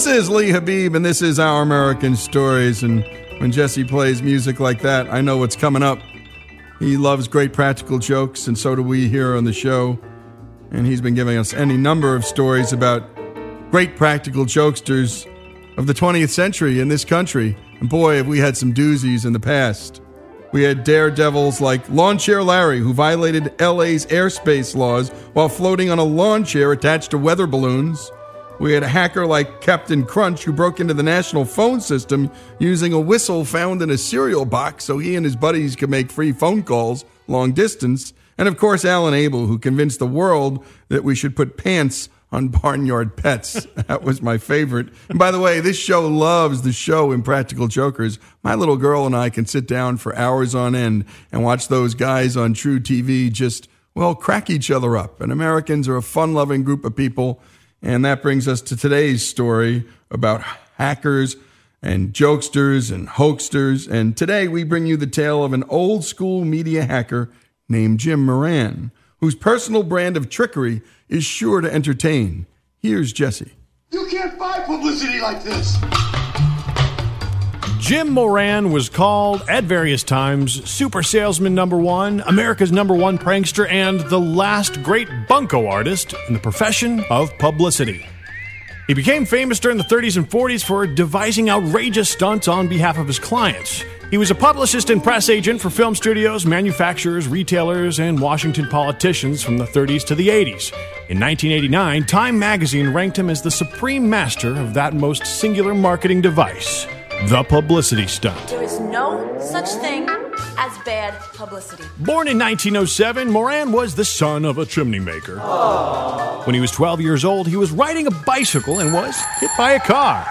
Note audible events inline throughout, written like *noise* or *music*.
This is Lee Habib, and this is Our American Stories. And when Jesse plays music like that, I know what's coming up. He loves great practical jokes, and so do we here on the show. And he's been giving us any number of stories about great practical jokesters of the 20th century in this country. And boy, have we had some doozies in the past. We had daredevils like Lawn Chair Larry, who violated LA's airspace laws while floating on a lawn chair attached to weather balloons. We had a hacker like Captain Crunch who broke into the national phone system using a whistle found in a cereal box so he and his buddies could make free phone calls long distance. And of course, Alan Abel, who convinced the world that we should put pants on *laughs* barnyard pets. that was my favorite. And by the way, this show loves the show Impractical Jokers. My little girl and I can sit down for hours on end and watch those guys on truTV just, well, crack each other up. And Americans are a fun loving group of people and that brings us to today's story about hackers and jokesters and hoaxsters. And today we bring you the tale of an old school media hacker named Jim Moran, whose personal brand of trickery is sure to entertain. Here's Jesse. You can't buy publicity like this. Jim Moran was called at various times Super Salesman Number One, America's Number One Prankster, and the last great bunco artist in the profession of publicity. He became famous during the 30s and 40s for devising outrageous stunts on behalf of his clients. He was a publicist and press agent for film studios, manufacturers, retailers, and Washington politicians from the 30s to the 80s. In 1989, Time magazine ranked him as the supreme master of that most singular marketing device the publicity stunt. There is no such thing as bad publicity. Born in 1907, Moran was the son of a chimney maker. Aww. When he was 12 years old, he was riding a bicycle and was hit by a car.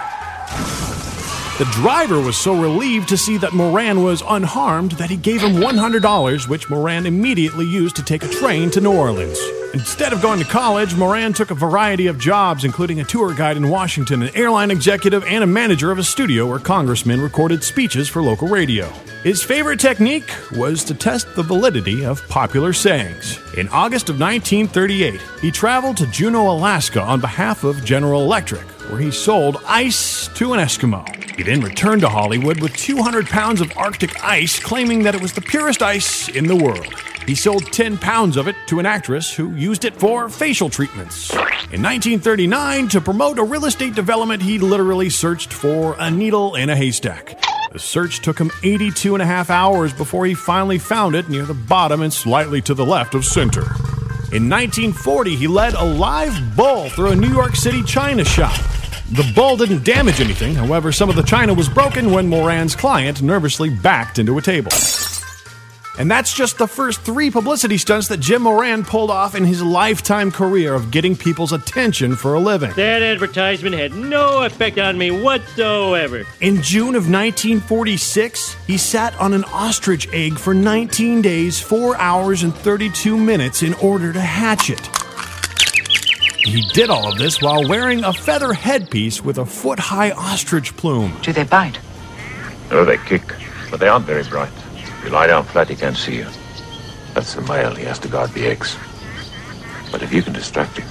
The driver was so relieved to see that Moran was unharmed that he gave him $100, which Moran immediately used to take a train to New Orleans. Instead of going to college, Moran took a variety of jobs, including a tour guide in Washington, an airline executive, and a manager of a studio where congressmen recorded speeches for local radio. His favorite technique was to test the validity of popular sayings. In August of 1938, he traveled to Juneau, Alaska on behalf of General Electric, where he sold ice to an Eskimo. He then returned to Hollywood with 200 pounds of Arctic ice, claiming that it was the purest ice in the world. He sold 10 pounds of it to an actress who used it for facial treatments. In 1939, to promote a real estate development, he literally searched for a needle in a haystack. The search took him 82 and a half hours before he finally found it near the bottom and slightly to the left of center. In 1940, he led a live bull through a New York City china shop. The bull didn't damage anything, however, some of the china was broken when Moran's client nervously backed into a table. And that's just the first three publicity stunts that Jim Moran pulled off in his lifetime career of getting people's attention for a living. That advertisement had no effect on me whatsoever. In June of 1946, he sat on an ostrich egg for 19 days, 4 hours, and 32 minutes in order to hatch it. He did all of this while wearing a feather headpiece with a foot high ostrich plume. Do they bite? No, they kick, but they aren't very bright. If you lie down flat, he can't see you. That's the male. He has to guard the eggs. But if you can distract him.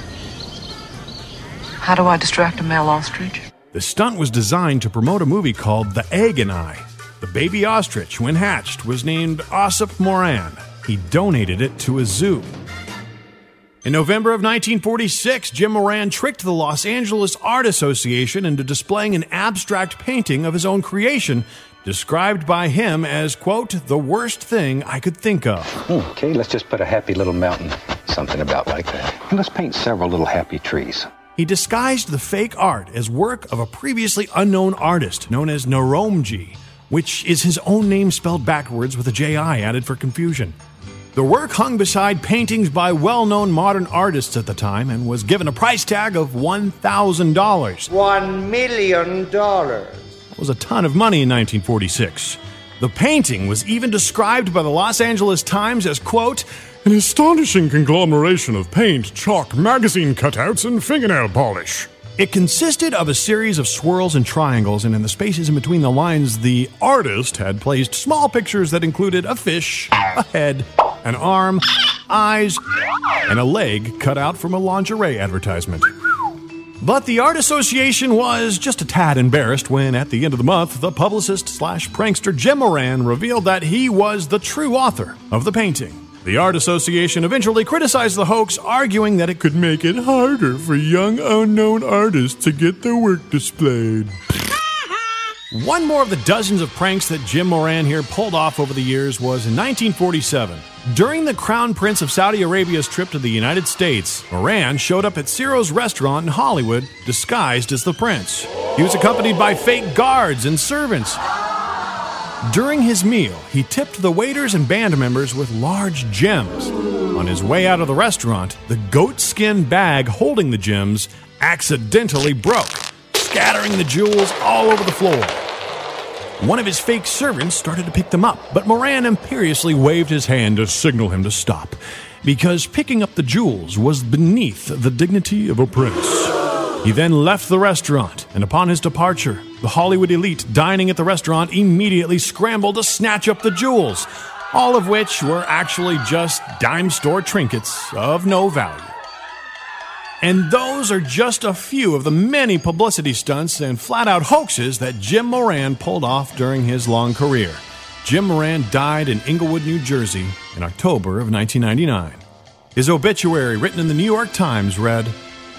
How do I distract a male ostrich? The stunt was designed to promote a movie called The Egg and I. The baby ostrich, when hatched, was named Ossip Moran. He donated it to a zoo. In November of 1946, Jim Moran tricked the Los Angeles Art Association into displaying an abstract painting of his own creation, described by him as, quote, the worst thing I could think of. Hmm, okay, let's just put a happy little mountain, something about like that. And let's paint several little happy trees. He disguised the fake art as work of a previously unknown artist known as Naromji, which is his own name spelled backwards with a J-I added for confusion. The work hung beside paintings by well known modern artists at the time and was given a price tag of $1,000. One million dollars. That was a ton of money in 1946. The painting was even described by the Los Angeles Times as, quote, an astonishing conglomeration of paint, chalk, magazine cutouts, and fingernail polish. It consisted of a series of swirls and triangles, and in the spaces in between the lines, the artist had placed small pictures that included a fish, a head, an arm, eyes, and a leg cut out from a lingerie advertisement. But the Art Association was just a tad embarrassed when, at the end of the month, the publicist slash prankster Jim Moran revealed that he was the true author of the painting. The Art Association eventually criticized the hoax, arguing that it could make it harder for young unknown artists to get their work displayed. One more of the dozens of pranks that Jim Moran here pulled off over the years was in 1947. During the Crown Prince of Saudi Arabia's trip to the United States, Moran showed up at Ciro's restaurant in Hollywood disguised as the prince. He was accompanied by fake guards and servants. During his meal, he tipped the waiters and band members with large gems. On his way out of the restaurant, the goatskin bag holding the gems accidentally broke, scattering the jewels all over the floor. One of his fake servants started to pick them up, but Moran imperiously waved his hand to signal him to stop, because picking up the jewels was beneath the dignity of a prince. He then left the restaurant, and upon his departure, the Hollywood elite dining at the restaurant immediately scrambled to snatch up the jewels, all of which were actually just dime store trinkets of no value. And those are just a few of the many publicity stunts and flat out hoaxes that Jim Moran pulled off during his long career. Jim Moran died in Englewood, New Jersey in October of 1999. His obituary, written in the New York Times, read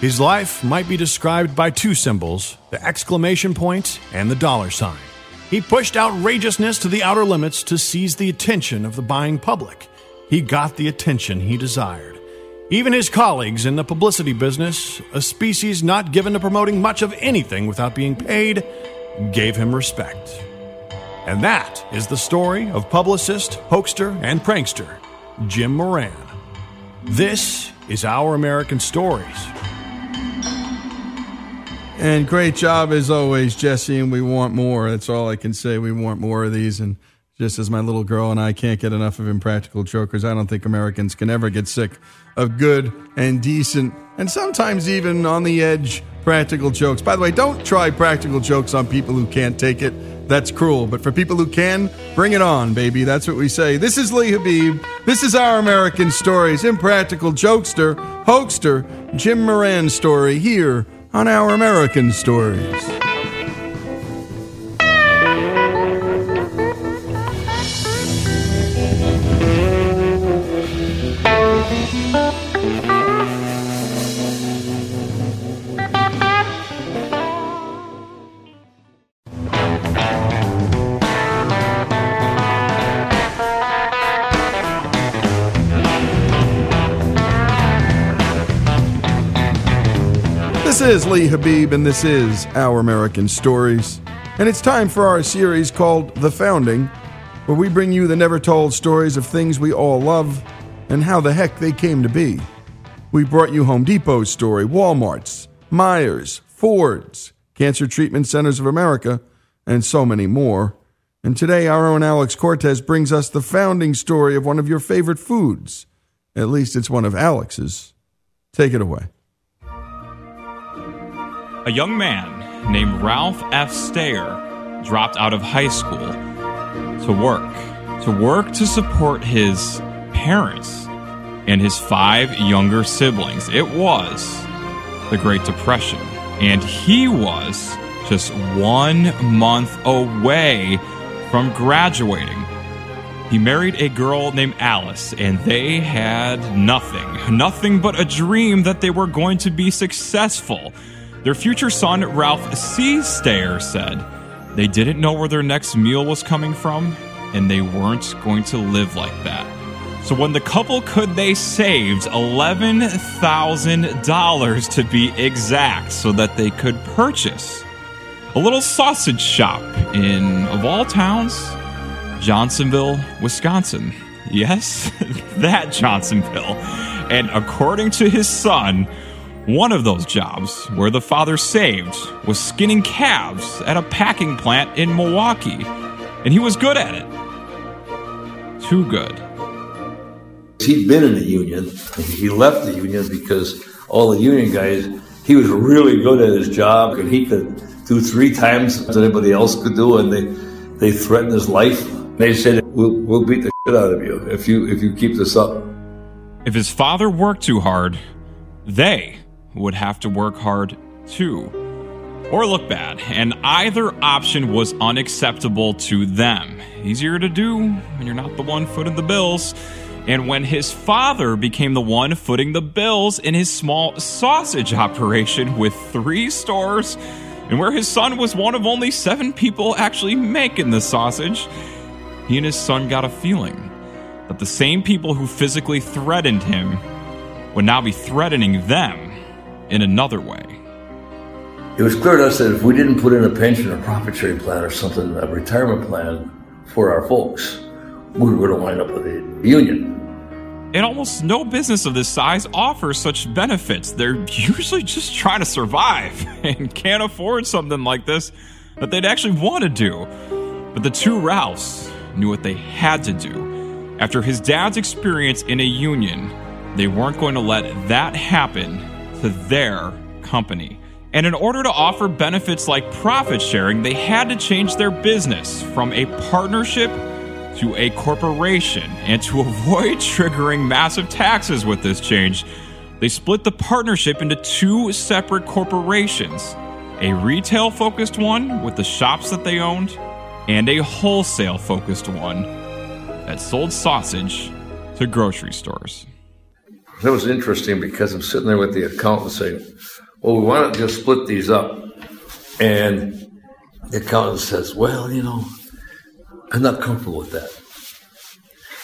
His life might be described by two symbols the exclamation point and the dollar sign. He pushed outrageousness to the outer limits to seize the attention of the buying public. He got the attention he desired. Even his colleagues in the publicity business, a species not given to promoting much of anything without being paid, gave him respect. And that is the story of publicist, hoaxer, and prankster Jim Moran. This is Our American Stories. And great job as always, Jesse. And we want more. That's all I can say. We want more of these. And just as my little girl and I can't get enough of impractical jokers, I don't think Americans can ever get sick of good and decent and sometimes even on the edge practical jokes. By the way, don't try practical jokes on people who can't take it. That's cruel. But for people who can, bring it on, baby. That's what we say. This is Lee Habib. This is Our American Stories. Impractical jokester, hoaxer, Jim Moran story here on Our American Stories. Lee Habib, and this is Our American Stories. And it's time for our series called The Founding, where we bring you the never told stories of things we all love and how the heck they came to be. We brought you Home Depot's story, Walmart's, Meijer's, Ford's, Cancer Treatment Centers of America, and so many more. And today, our own Alex Cortez brings us the founding story of one of your favorite foods. At least it's one of Alex's. Take it away. A young man named Ralph F. Stayer dropped out of high school to work. To work to support his parents and his five younger siblings. It was the Great Depression. And he was just one month away from graduating. He married a girl named Alice, and they had nothing. Nothing but a dream that they were going to be successful. Their future son, Ralph C. Stayer, said they didn't know where their next meal was coming from, and they weren't going to live like that. So when the couple could, they saved $11,000 to be exact so that they could purchase a little sausage shop in, of all towns, Johnsonville, Wisconsin. Yes, *laughs* that Johnsonville. And according to his son, one of those jobs where the father saved was skinning calves at a packing plant in Milwaukee. And he was good at it. Too good. He'd been in the union. He left the union because all the union guys, he was really good at his job and he could do three times what anybody else could do. And they, they threatened his life. They said, we'll, we'll beat the shit out of you if you, if you keep this up. If his father worked too hard, they would have to work hard too, or look bad, and either option was unacceptable to them. Easier to do when you're not the one footing the bills. And when his father became the one footing the bills in his small sausage operation with three stores, and where his son was one of only seven people actually making the sausage, he and his son got a feeling that the same people who physically threatened him would now be threatening them in another way. It was clear to us that if we didn't put in a pension or profit sharing plan or something, a retirement plan for our folks, we were going to wind up with a union. And almost no business of this size offers such benefits. They're usually just trying to survive *laughs* and can't afford something like this that they'd actually want to do. But the two Ralphs knew what they had to do. After his dad's experience in a union, they weren't going to let that happen to their company. And in order to offer benefits like profit sharing, they had to change their business from a partnership to a corporation. And to *laughs* avoid triggering massive taxes with this change, they split the partnership into two separate corporations a retail focused one with the shops that they owned, and a wholesale focused one that sold sausage to grocery stores. That was interesting because I'm sitting there with the accountant saying, Well, we want to just split these up. And the accountant says, Well, you know, I'm not comfortable with that.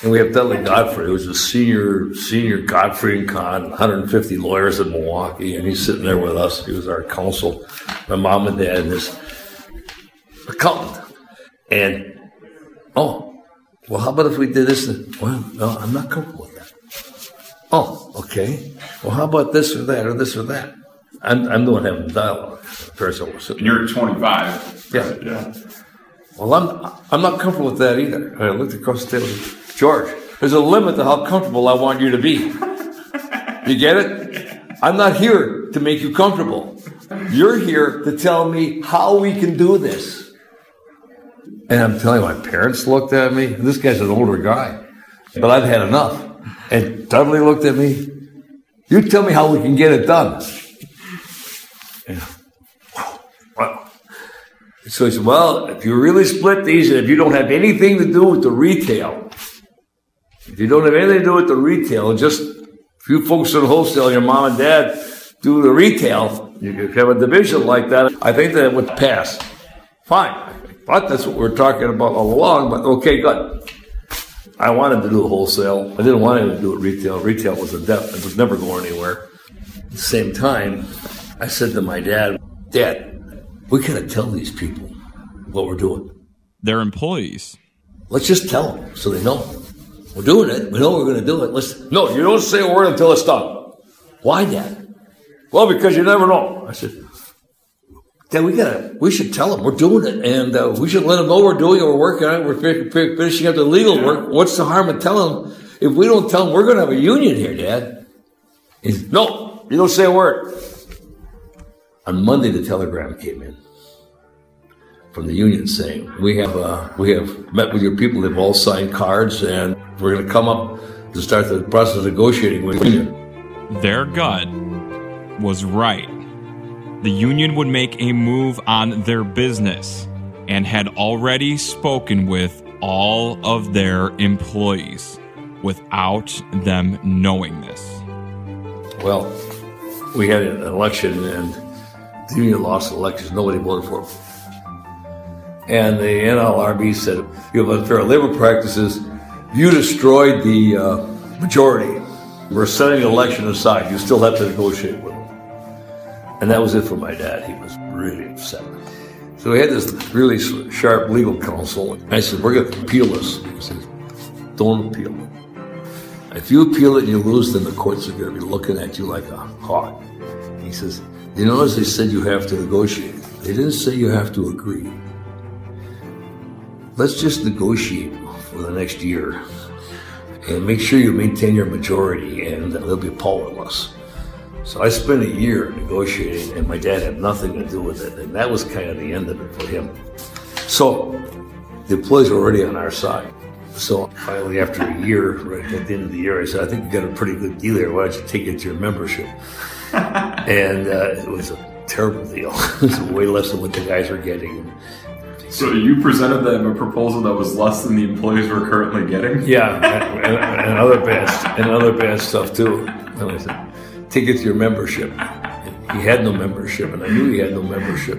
And we have Dudley Godfrey, who's a senior, senior Godfrey and Kahn, 150 lawyers in Milwaukee, and he's sitting there with us. He was our counsel, my mom and dad, and his accountant. And, oh, well, how about if we did this? Well, no, I'm not comfortable with. Oh, okay. Well, how about this or that or this or that? I'm, I'm the one having dialogue. And you're 25. Yeah. Yeah. Well, I'm I'm not comfortable with that either. And I looked across the table. and said, George, there's a limit to how comfortable I want you to be. You get it? I'm not here to make you comfortable. You're here to tell me how we can do this. And I'm telling you, my parents looked at me. This guy's an older guy, but I've had enough. And Dudley looked at me. You tell me how we can get it done. Wow. So he said, Well, if you really split these, and if you don't have anything to do with the retail, if you don't have anything to do with the retail, just a few folks in wholesale, your mom and dad do the retail, you could have a division like that, I think that would pass. Fine. But that's what we're talking about all along, but okay, good. I wanted to do a wholesale. I didn't want to do it retail. Retail was a death. It was never going anywhere. At the same time, I said to my dad, Dad, we gotta tell these people what we're doing. They're employees. Let's just tell them so they know. We're doing it. We know we're going to do it. Let's. No, you don't say a word until it's done. Why, Dad? Well, because you never know. I said, Dad, we gotta. We should tell them we're doing it, and uh, we should let them know we're doing it. We're working on it. We're fi- fi- finishing up the legal work. What's the harm in telling them? If we don't tell them, we're going to have a union here, Dad. He said, no, you don't say a word. On Monday, the telegram came in from the union saying, "We have uh, we have met with your people. They've all signed cards, and we're going to come up to start the process of negotiating with the union." Their gut was right. The union would make a move on their business and had already spoken with all of their employees without them knowing this. Well, we had an election, and the union lost the elections. Nobody voted for them. And the NLRB said, you have unfair labor practices. You destroyed the uh, majority. We're setting the election aside. You still have to negotiate with. And that was it for my dad. He was really upset. So we had this really sharp legal counsel. I said, we're going to appeal this. He says, don't appeal it. If you appeal it and you lose, then the courts are going to be looking at you like a hawk. He says, you notice they said you have to negotiate. They didn't say you have to agree. Let's just negotiate for the next year and make sure you maintain your majority and they'll be powerless. So I spent a year negotiating and my dad had nothing to do with it. And that was kind of the end of it for him. So the employees were already on our side. So finally, after a year, right at the end of the year, I said, I think you got a pretty good deal here. Why don't you take it to your membership? *laughs* and uh, it was a terrible deal. *laughs* it was way less than what the guys were getting. So you presented them a proposal that was less than the employees were currently getting? Yeah, and, and, and other bad and other bad stuff too. And I said, take it to your membership. He had no membership, and I knew he had no membership.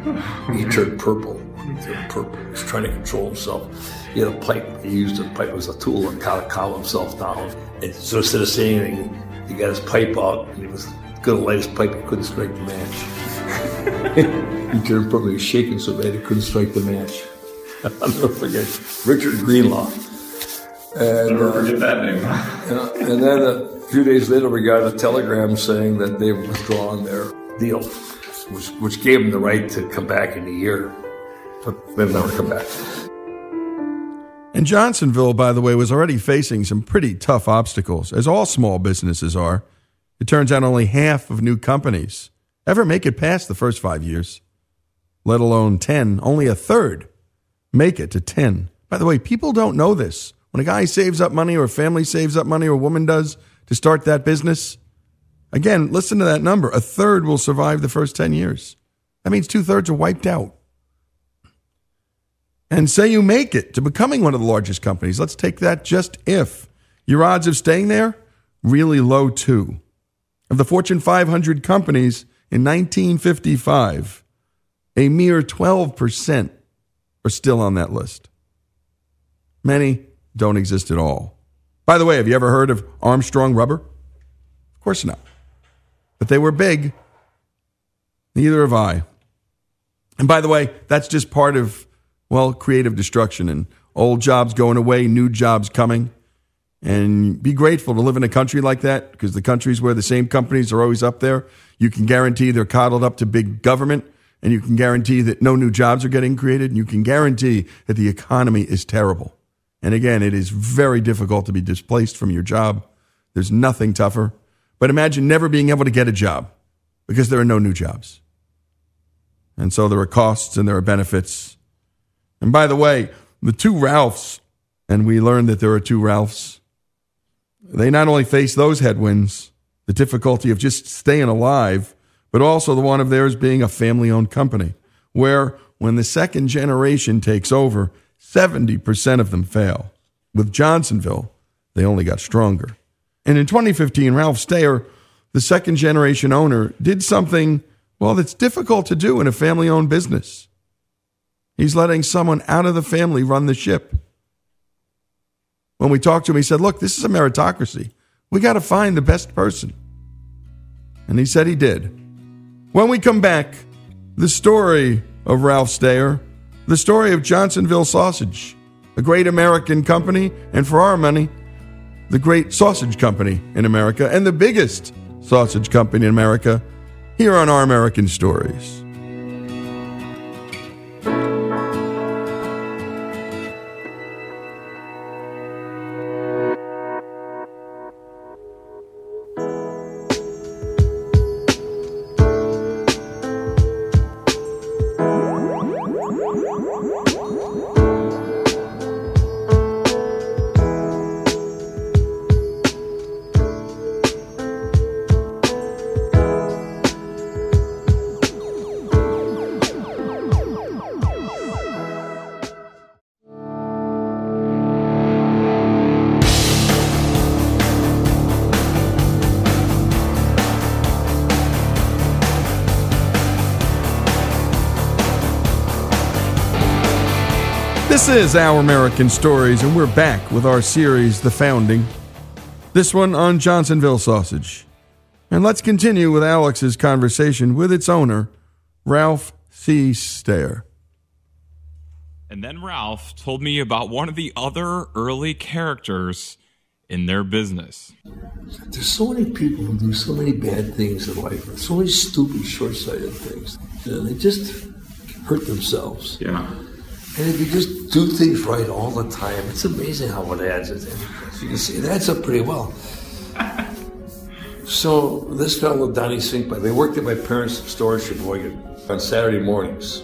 He turned purple. He turned purple. He was trying to control himself. He had a pipe. He used a pipe as a tool to kind of calm himself down. And so instead of saying anything, he got his pipe out, and he was going to light his pipe. He couldn't strike the match. *laughs* he turned purple. He was shaking so bad he couldn't strike the match. *laughs* I'll never forget Richard Greenlaw. And, Never forget that name. and, uh, and then uh, a few days later, we got a telegram saying that they've withdrawn their deal, which, which gave them the right to come back in a year. But they've never come back. And Johnsonville, by the way, was already facing some pretty tough obstacles, as all small businesses are. It turns out only half of new companies ever make it past the first five years, let alone 10. Only a third make it to 10. By the way, people don't know this. When a guy saves up money or a family saves up money or a woman does to start that business, again, listen to that number. A third will survive the first 10 years. That means two thirds are wiped out. And say you make it to becoming one of the largest companies. Let's take that just if. Your odds of staying there, really low too. Of the Fortune 500 companies in 1955, a mere 12% are still on that list. Many don't exist at all. By the way, have you ever heard of Armstrong Rubber? Of course not. But they were big. Neither have I. And by the way, that's just part of, well, creative destruction and old jobs going away, new jobs coming. And be grateful to live in a country like that because the countries where the same companies are always up there, you can guarantee they're coddled up to big government and you can guarantee that no new jobs are getting created and you can guarantee that the economy is terrible. And again, it is very difficult to be displaced from your job. There's nothing tougher. But imagine never being able to get a job because there are no new jobs. And so there are costs and there are benefits. And by the way, the two Ralphs, and we learned that there are two Ralphs, they not only face those headwinds, the difficulty of just staying alive, but also the one of theirs being a family owned company, where when the second generation takes over, 70% of them fail. With Johnsonville, they only got stronger. And in 2015, Ralph Stayer, the second generation owner, did something, well, that's difficult to do in a family owned business. He's letting someone out of the family run the ship. When we talked to him, he said, Look, this is a meritocracy. We got to find the best person. And he said he did. When we come back, the story of Ralph Stayer, the story of Johnsonville Sausage, a great American company, and for our money, the great sausage company in America and the biggest sausage company in America, here on Our American Stories. Is Our American Stories, and we're back with our series, The Founding. This one on Johnsonville sausage. And let's continue with Alex's conversation with its owner, Ralph C. Stayer. And then Ralph told me about one of the other early characters in their business. There's so many people who do so many bad things in life, so many stupid, short sighted things. And they just hurt themselves. Yeah. And if you just do things right all the time, it's amazing how it adds. It. You can see, it adds up pretty well. So this fellow, Donnie Sinkby, they worked at my parents' store in Sheboygan on Saturday mornings.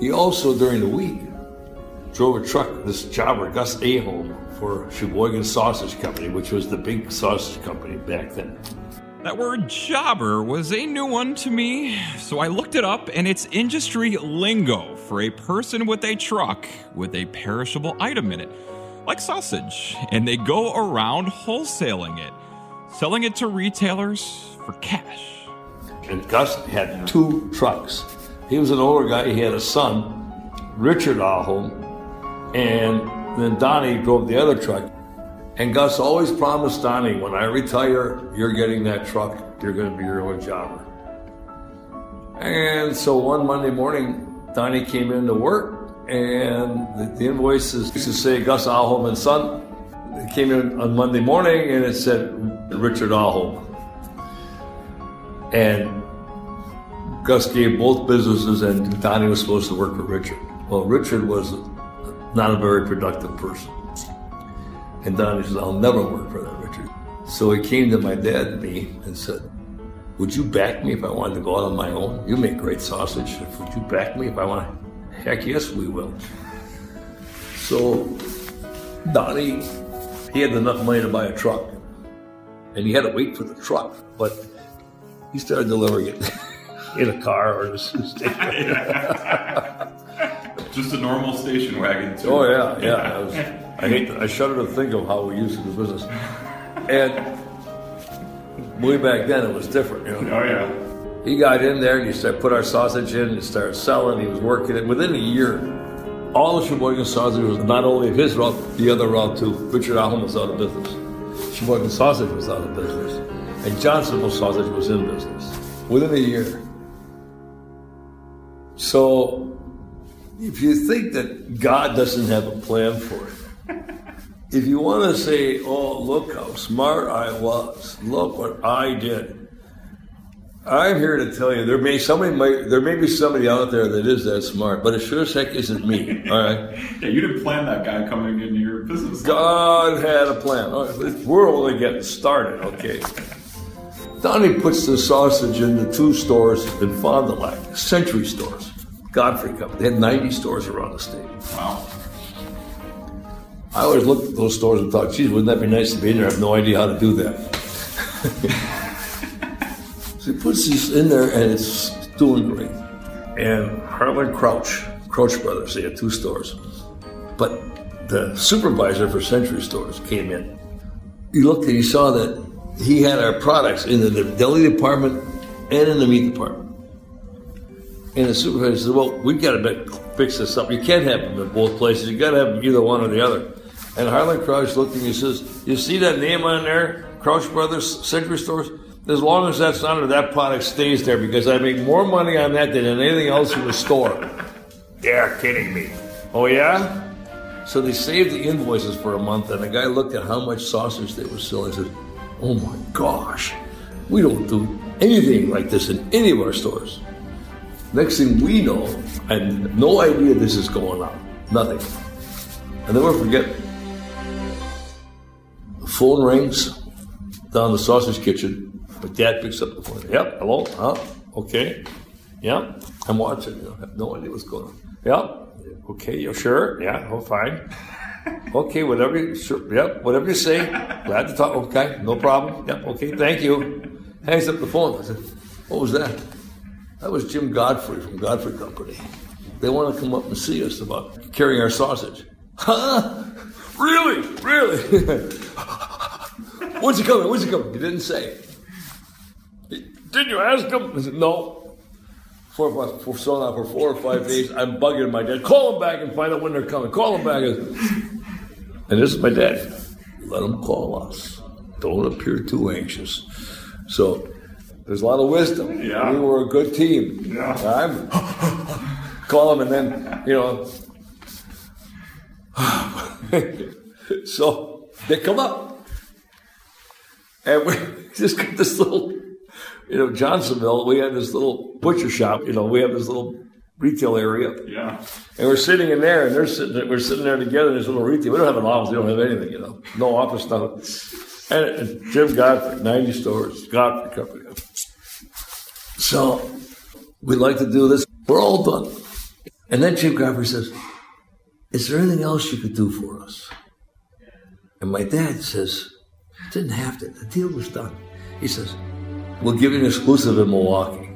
He also, during the week, drove a truck, this jobber, Gus Aholm, for Sheboygan Sausage Company, which was the big sausage company back then. That word jobber was a new one to me, so I looked it up, and it's industry lingo for a person with a truck with a perishable item in it, like sausage, and they go around wholesaling it, selling it to retailers for cash. And Gus had two trucks. He was an older guy, he had a son, Richard Ahom, and then Donnie drove the other truck. And Gus always promised Donnie, when I retire, you're getting that truck. You're going to be your own jobber. And so one Monday morning, Donnie came in to work, and the, the invoices used to say Gus Ahom and Son. It came in on Monday morning, and it said Richard Ahom. And Gus gave both businesses, and Donnie was supposed to work for Richard. Well, Richard was not a very productive person. And Donnie says, I'll never work for that, Richard. So he came to my dad and me and said, Would you back me if I wanted to go out on my own? You make great sausage. Would you back me if I want to? Heck yes, we will. So Donnie, he had enough money to buy a truck. And he had to wait for the truck, but he started delivering it *laughs* in a car or just *laughs* Just a normal station wagon, too. Oh yeah, yeah. *laughs* I, hate. To, I shudder to think of how we used to do business. And way back then, it was different. You know? Oh yeah. He got in there and he started put our sausage in and started selling. He was working it within a year. All the Sheboygan sausage was not only his route, the other route too. Richard Allen was out of business. Sheboygan sausage was out of business, and Johnsonville sausage was in business within a year. So if you think that God doesn't have a plan for it, if you want to say, oh, look how smart I was, look what I did, I'm here to tell you there may somebody might there may be somebody out there that is that smart, but it sure as heck isn't me. All right. *laughs* Yeah, you didn't plan that guy coming into your business. God had a plan. Right, we're only getting started, okay. Donnie puts the sausage into two stores in Fond du Lac, Sentry stores. Godfrey Company. They had 90 stores around the state. Wow. I always looked at those stores and thought, geez, wouldn't that be nice to be in there? I have no idea how to do that. *laughs* so he puts this in there and it's doing great. And Harlan Crouch, Crouch Brothers, they had two stores. But the supervisor for Sentry Stores came in. He looked and he saw that he had our products in the deli department and in the meat department. And the supervisor said, Well, we've got to fix this up. You can't have them in both places. You've got to have them either one or the other. And Harlan Crouch looked at me and says, You see that name on there? Crouch Brothers Sentry Stores? As long as that's on there, that product stays there because I make more money on that than on anything else in the store. They're kidding me. Oh, yeah? So they saved the invoices for a month, and the guy looked at how much sausage they were selling and said, Oh my gosh, we don't do anything like this in any of our stores. Next thing we know, I had no idea this is going on. Nothing. and I never forget. Phone rings down the sausage kitchen. My dad picks up the phone. Yep, hello, huh? Okay. Yeah, I'm watching. You know, I have no idea what's going on. Yep. Okay, you're sure? Yeah, oh, fine. *laughs* Okay, whatever you, sure, yep, whatever you say. Glad to talk. Okay, no problem. Yep, okay, thank you. Hangs up the phone. I said, what was that? That was Jim Godfrey from Godfrey Company. They want to come up and see us about carrying our sausage. Huh? Really? Really? *laughs* When's he coming? When's he coming? He didn't say. Didn't you ask him? I said, no. For, for so now for four or five days, I'm bugging my dad. Call him back and find out when they're coming. Call him back. And this is my dad. Let him call us. Don't appear too anxious. So there's a lot of wisdom. Yeah. We were a good team. Yeah. I'm call him and then, you know. *laughs* so they come up. And we *laughs* just got this little, you know, Johnsonville, we had this little butcher shop, you know, we have this little retail area. Yeah. And we're sitting in there and they're sitting we're sitting there together in this little retail. We don't have an office, we don't have anything, you know. No office, nothing. And, and Jim Godfrey, 90 stores, Godfrey Company. So we'd like to do this. We're all done. And then Jim Godfrey says, Is there anything else you could do for us? And my dad says, Didn't have to. The deal was done. He says, We'll give you an exclusive in Milwaukee.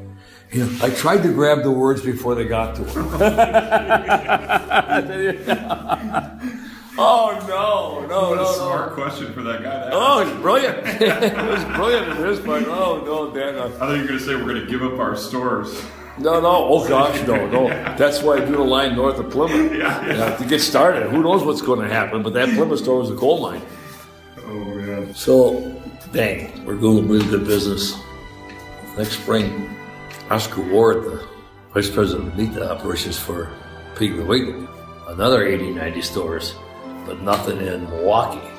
You know, I tried to grab the words before they got to him. *laughs* oh no, no, what no, a no. smart question for that guy. to Oh, it's brilliant. *laughs* it was brilliant in his part. Oh no, Dan. I thought you were going to say we're going to give up our stores. No, no. Oh gosh, no, no. That's why I do the line north of Plymouth. *laughs* Yeah, yeah. Yeah, to get started. Who knows what's going to happen? But that Plymouth store was a coal mine. Oh man. So, dang, we're doing really good business. Next spring, Oscar Ward, the vice president of meat operations for Piggly Wiggly, another 80, 90 stores, but nothing in Milwaukee. *laughs*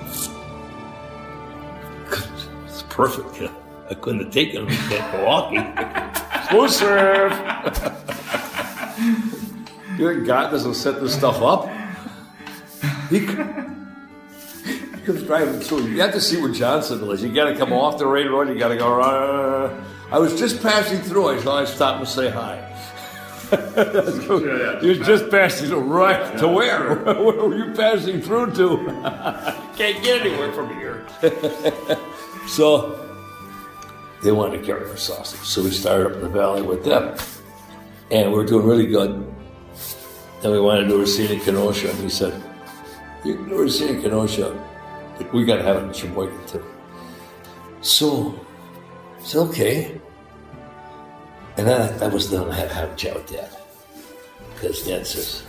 It's perfect. *laughs* I couldn't have taken him to Milwaukee. Exclusive! Your God doesn't set this stuff up. He, he comes driving through. You have to see where Johnson was. You got to come off the rail road. You got to go. Uh, I was just passing through. I thought I'd stop and say hi. you was just passing through. Right to where? *laughs* Where were you passing through to? Can't get anywhere from here. *laughs* so they wanted to carry for sausage. So we started up in the valley with them. And we were doing really good. Then we wanted to do Racine Kenosha. And he said, You can do Racine Kenosha, but we got to have it in Sheboygan too. So I said, Okay. And I, I was done. I had to have a chat with Dad. Because Dad says,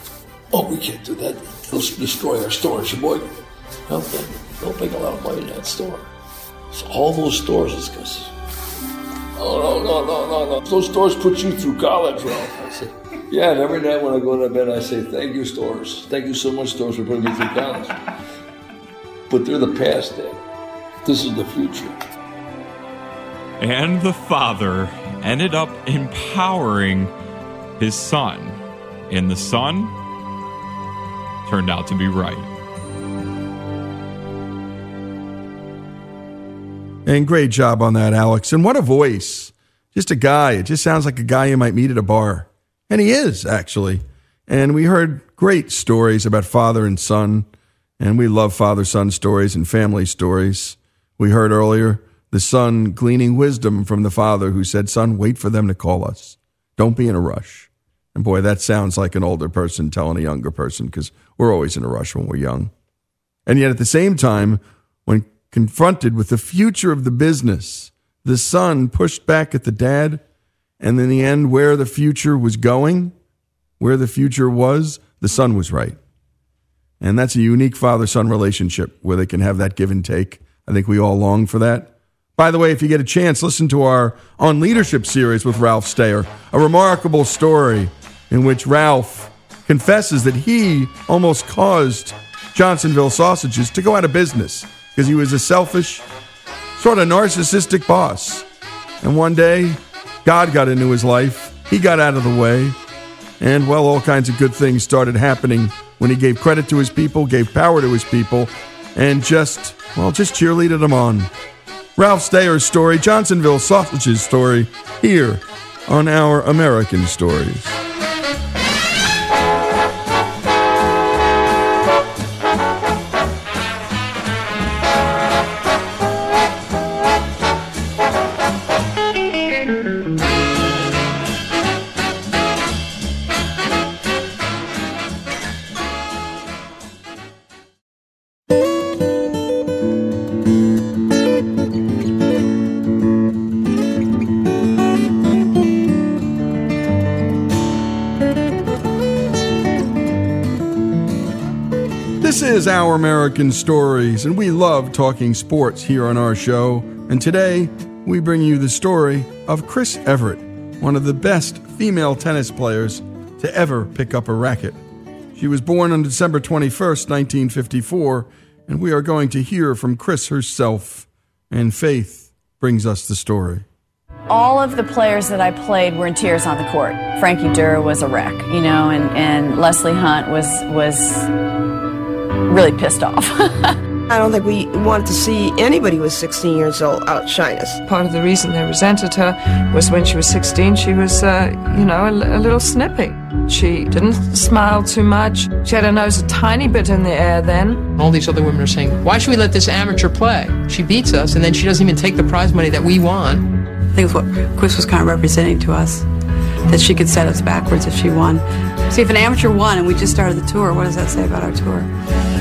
Oh, we can't do that. It'll destroy our store in Sheboygan. Well, then, don't make a lot of money in that store. So all those stores is because Oh, no, no, no, no, no. Those stores put you through college, Ralph. I said, yeah, and every night when I go to bed, I say, thank you, stores. Thank you so much, stores, for putting me through college. *laughs* But they're the past, Dad. This is the future. And the father ended up empowering his son. And the son turned out to be right. And great job on that, Alex. And what a voice. Just a guy. It just sounds like a guy you might meet at a bar. And he is, actually. And we heard great stories about father and son. And we love father son stories and family stories. We heard earlier the son gleaning wisdom from the father who said, Son, wait for them to call us. Don't be in a rush. And boy, that sounds like an older person telling a younger person because we're always in a rush when we're young. And yet at the same time, when confronted with the future of the business, the son pushed back at the dad. And in the end, where the future was going, where the future was, the son was right. And that's a unique father son relationship where they can have that give and take. I think we all long for that. By the way, if you get a chance, listen to our On Leadership series with Ralph Stayer, a remarkable story in which Ralph confesses that he almost caused Johnsonville Sausages to go out of business because he was a selfish, sort of narcissistic boss. And one day, God got into his life, he got out of the way, and well, all kinds of good things started happening when he gave credit to his people, gave power to his people, and just, well, just cheerleaded them on. Ralph Stayer's story, Johnsonville Sausages story, here on our American Stories. American Stories, and we love talking sports here on our show. And today, we bring you the story of Chris Evert, one of the best female tennis players to ever pick up a racket. She was born on December 21st, 1954, and we are going to hear from Chris herself. And Faith brings us the story. all of the players that I played were in tears on the court. Frankie Durr was a wreck, you know, and, and Lesley Hunt was was really pissed off. *laughs* I don't think we wanted to see anybody who was 16 years old outshine us. Part of the reason they resented her was when she was 16, she was, uh, you know, a, a little snippy. She didn't smile too much. She had her nose a tiny bit in the air then. All these other women are saying, why should we let this amateur play? She beats us, and then she doesn't even take the prize money that we won. I think it's what Chris was kind of representing to us. That she could set us backwards if she won. See, if an amateur won and we just started the tour, what does that say about our tour?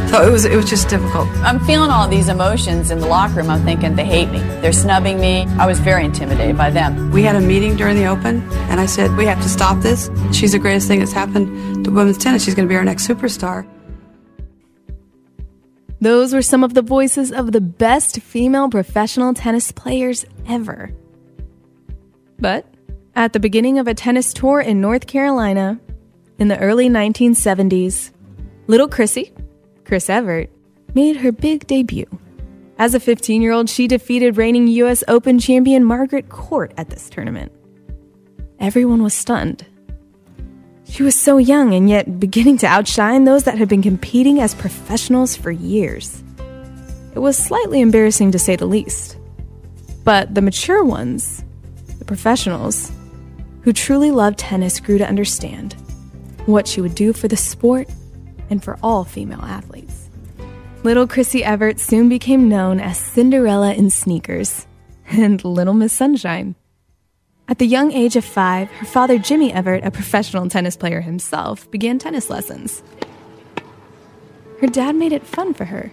So it was, it was just difficult. I'm feeling all these emotions in the locker room. I'm thinking they hate me. They're snubbing me. I was very intimidated by them. We had a meeting during the Open, and I said, we have to stop this. She's the greatest thing that's happened to women's tennis. She's going to be our next superstar. Those were some of the voices of the best female professional tennis players ever. But at the beginning of a tennis tour in North Carolina in the early 1970s, little Chrissy, Chris Evert, made her big debut. As a 15 year old, she defeated reigning U.S. Open champion Margaret Court at this tournament. Everyone was stunned. She was so young and yet beginning to outshine those that had been competing as professionals for years. It was slightly embarrassing to say the least. But the mature ones, the professionals, who truly loved tennis grew to understand what she would do for the sport and for all female athletes. Little Chrissy Evert soon became known as Cinderella in sneakers *laughs* and Little Miss Sunshine. At the young age of five, her father, Jimmy Evert, a professional tennis player himself, began tennis lessons. Her dad made it fun for her.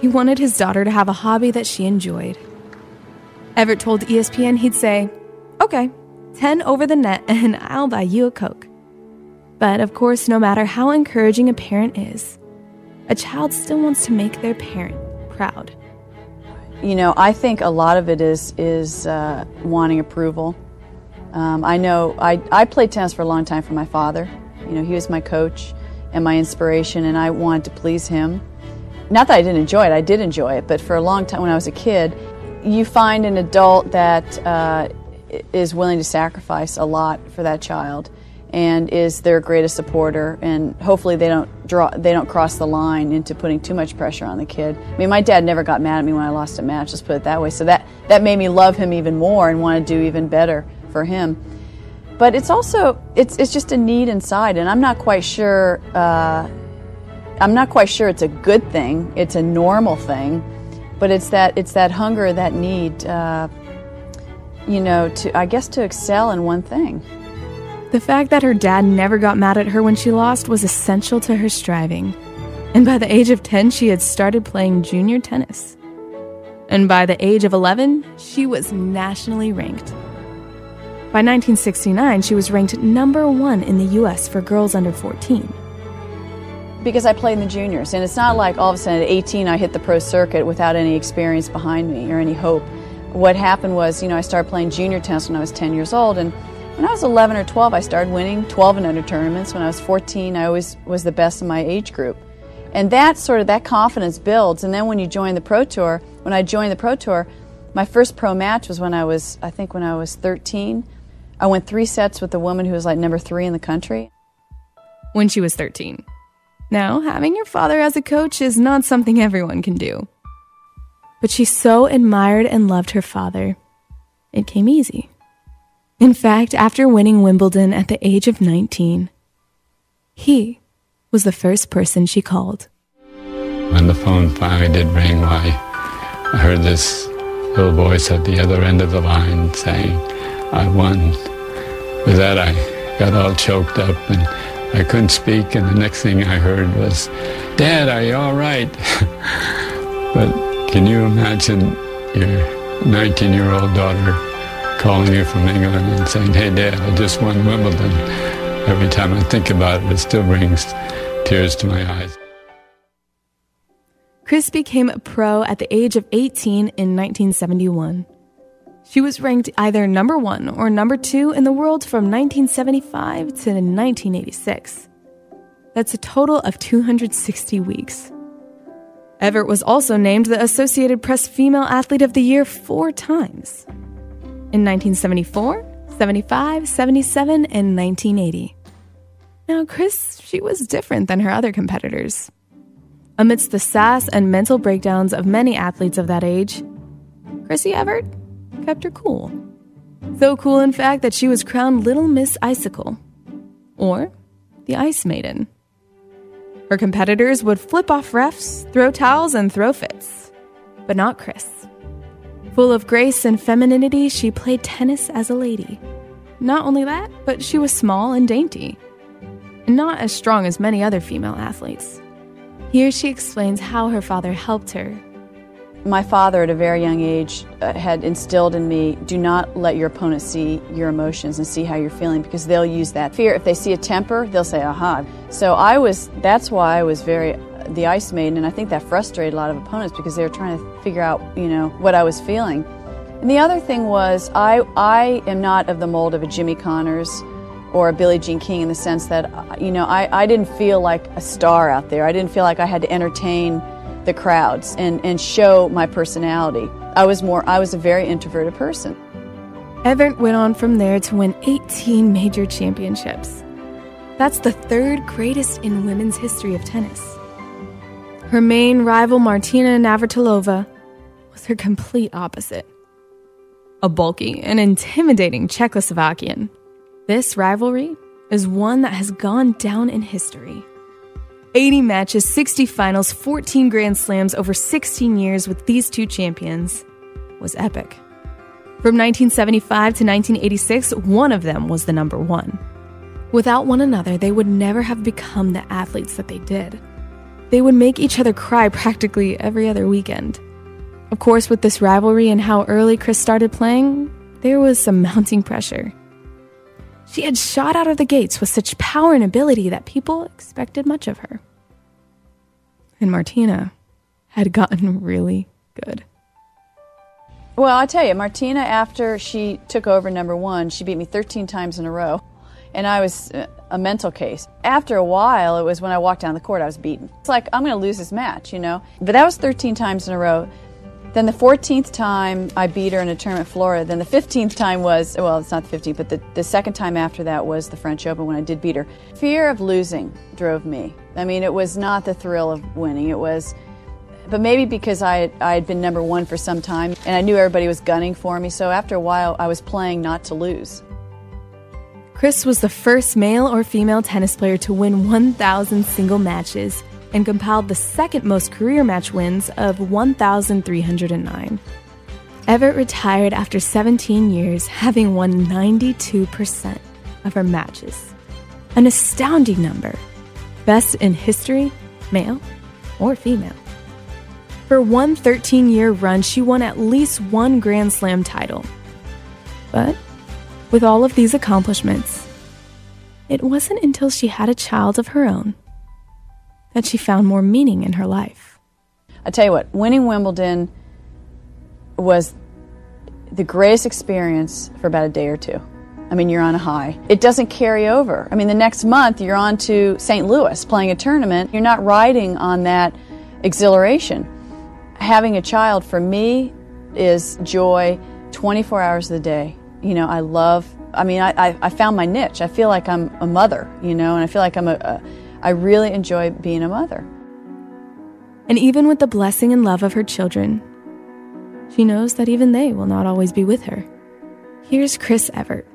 He wanted his daughter to have a hobby that she enjoyed. Evert told ESPN he'd say, Okay, 10 over the net and I'll buy you a Coke. But of course, no matter how encouraging a parent is, a child still wants to make their parent proud. You know, I think a lot of it is is uh, wanting approval. Um, I know I, I played tennis for a long time for my father. You know, he was my coach and my inspiration, and I wanted to please him. Not that I didn't enjoy it, I did enjoy it, but for a long time when I was a kid, you find an adult that uh, is willing to sacrifice a lot for that child and is their greatest supporter and hopefully they don't draw they don't cross the line into putting too much pressure on the kid. I mean my dad never got mad at me when I lost a match, let's put it that way. So that that made me love him even more and want to do even better for him. But it's also it's it's just a need inside and I'm not quite sure uh, I'm not quite sure it's a good thing. It's a normal thing, but it's that it's that hunger, that need, uh, you know, to I guess to excel in one thing. The fact that her dad never got mad at her when she lost was essential to her striving. And by the age of 10, she had started playing junior tennis. And by the age of 11, she was nationally ranked. By 1969, she was ranked number one in the US for girls under 14. Because I played in the juniors, and it's not like all of a sudden at 18 I hit the pro circuit without any experience behind me or any hope. What happened was, you know, I started playing junior tennis when I was 10 years old, and when I was 11 or 12, I started winning 12 and under tournaments. When I was 14, I always was the best in my age group. And that sort of that confidence builds. And then when you join the pro tour, when I joined the pro tour, my first pro match was when I was, I think, when I was 13. I went three sets with a woman who was like number three in the country. When she was 13. Now, having your father as a coach is not something everyone can do. But she so admired and loved her father. It came easy. In fact, after winning Wimbledon at the age of 19, he was the first person she called. When the phone finally did ring, I heard this little voice at the other end of the line saying, I won. With that, I got all choked up and I couldn't speak, and the next thing I heard was, Dad, are you all right? *laughs* but can you imagine your 19 year old daughter calling you from England and saying, hey, Dad, I just won Wimbledon. Every time I think about it, it still brings tears to my eyes. Chris became a pro at the age of 18 in 1971. She was ranked either number one or number two in the world from 1975 to 1986. That's a total of 260 weeks. Evert was also named the Associated Press Female Athlete of the Year four times in 1974, 75, 77, and 1980. Now, Chris, she was different than her other competitors. Amidst the sass and mental breakdowns of many athletes of that age, Chrissy Evert kept her cool. So cool, in fact, that she was crowned Little Miss Icicle, or the Ice Maiden. Her competitors would flip off refs, throw towels, and throw fits, but not Chris. Full of grace and femininity, she played tennis as a lady. Not only that, but she was small and dainty. Not as strong as many other female athletes. Here she explains how her father helped her. My father, at a very young age, uh, had instilled in me do not let your opponent see your emotions and see how you're feeling because they'll use that fear. If they see a temper, they'll say, aha. So I was, that's why I was very the ice maiden, and I think that frustrated a lot of opponents because they were trying to figure out, you know, what I was feeling. And the other thing was, I, I am not of the mold of a Jimmy Connors or a Billie Jean King in the sense that, you know, I, I didn't feel like a star out there. I didn't feel like I had to entertain the crowds and, and show my personality. I was more, I was a very introverted person. Evert went on from there to win 18 major championships. That's the third greatest in women's history of tennis. Her main rival, Martina Navratilova, was her complete opposite. A bulky and intimidating Czechoslovakian. This rivalry is one that has gone down in history. 80 matches, 60 finals, 14 Grand Slams over 16 years with these two champions was epic. From 1975 to 1986, one of them was the number one. Without one another, they would never have become the athletes that they did. They would make each other cry practically every other weekend. Of course, with this rivalry and how early Chris started playing, there was some *laughs* mounting pressure. She had shot out of the gates with such power and ability that people expected much of her. And Martina had gotten *laughs* really good. Well, I tell you, Martina, after she took over number one, she beat me 13 times in a row and I was uh, a mental case. After a while, it was when I walked down the court, I was beaten. It's like, I'm going to lose this match, you know? But that was 13 times in a row. Then the 14th time I beat her in a tournament in Florida. Then the 15th time was, well, it's not the 15th, but the, the second time after that was the French Open when I did beat her. Fear of losing drove me. I mean, it was not the thrill of winning. It was, but maybe because I, I had been number one for some time and I knew everybody was gunning for me. So after a while, I was playing not to lose. Chris was the first male or female tennis player to win 1,000 single matches and compiled the second most career match wins of 1,309. Evert retired after 17 years, having won 92% of her matches. An astounding number. Best in history, male or female. For one 13 year run, she won at least one Grand Slam title. But with all of these accomplishments, it wasn't until she had a child of her own that she found more meaning in her life. I tell you what, winning Wimbledon was the greatest experience for about a day or two. I mean, you're on a high. It doesn't carry over. I mean, the next month you're on to St. Louis playing a tournament. You're not riding on that exhilaration. Having a child for me is joy 24 hours of the day you know, I love, I mean, I, I, I, found my niche. I feel like I'm a mother, you know, and I feel like I'm a, a, I really enjoy being a mother. And even with the blessing and love of her children, she knows that even they will not always be with her. Here's Chris Evert,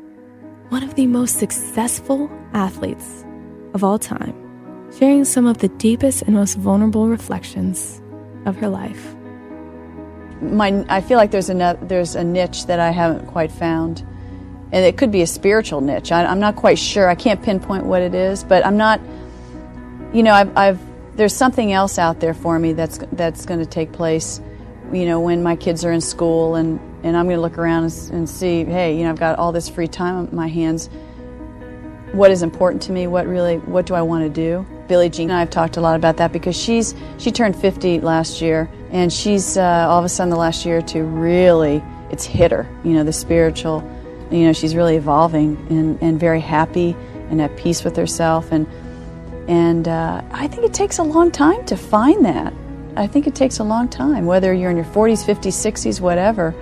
one of the most successful athletes of all time, sharing some of the deepest and most vulnerable reflections of her life my I feel like there's a there's a niche that I haven't quite found, and it could be a spiritual niche. I, am not quite sure. I can't pinpoint what it is, but I'm not. You know, I've, I've there's something else out there for me that's that's going to take place. You know, when my kids are in school, and and I'm going to look around and, and see, hey, you know, I've got all this free time on my hands. What is important to me? What really? What do I want to do? Billie Jean and I have talked a lot about that because she's she turned 50 last year, and she's uh, all of a sudden the last year or two really it's hit her. You know, the spiritual. You know, she's really evolving and, and very happy and at peace with herself, and and uh, I think it takes a long time to find that. I think it takes a long time, whether you're in your 40s, 50s, 60s, whatever.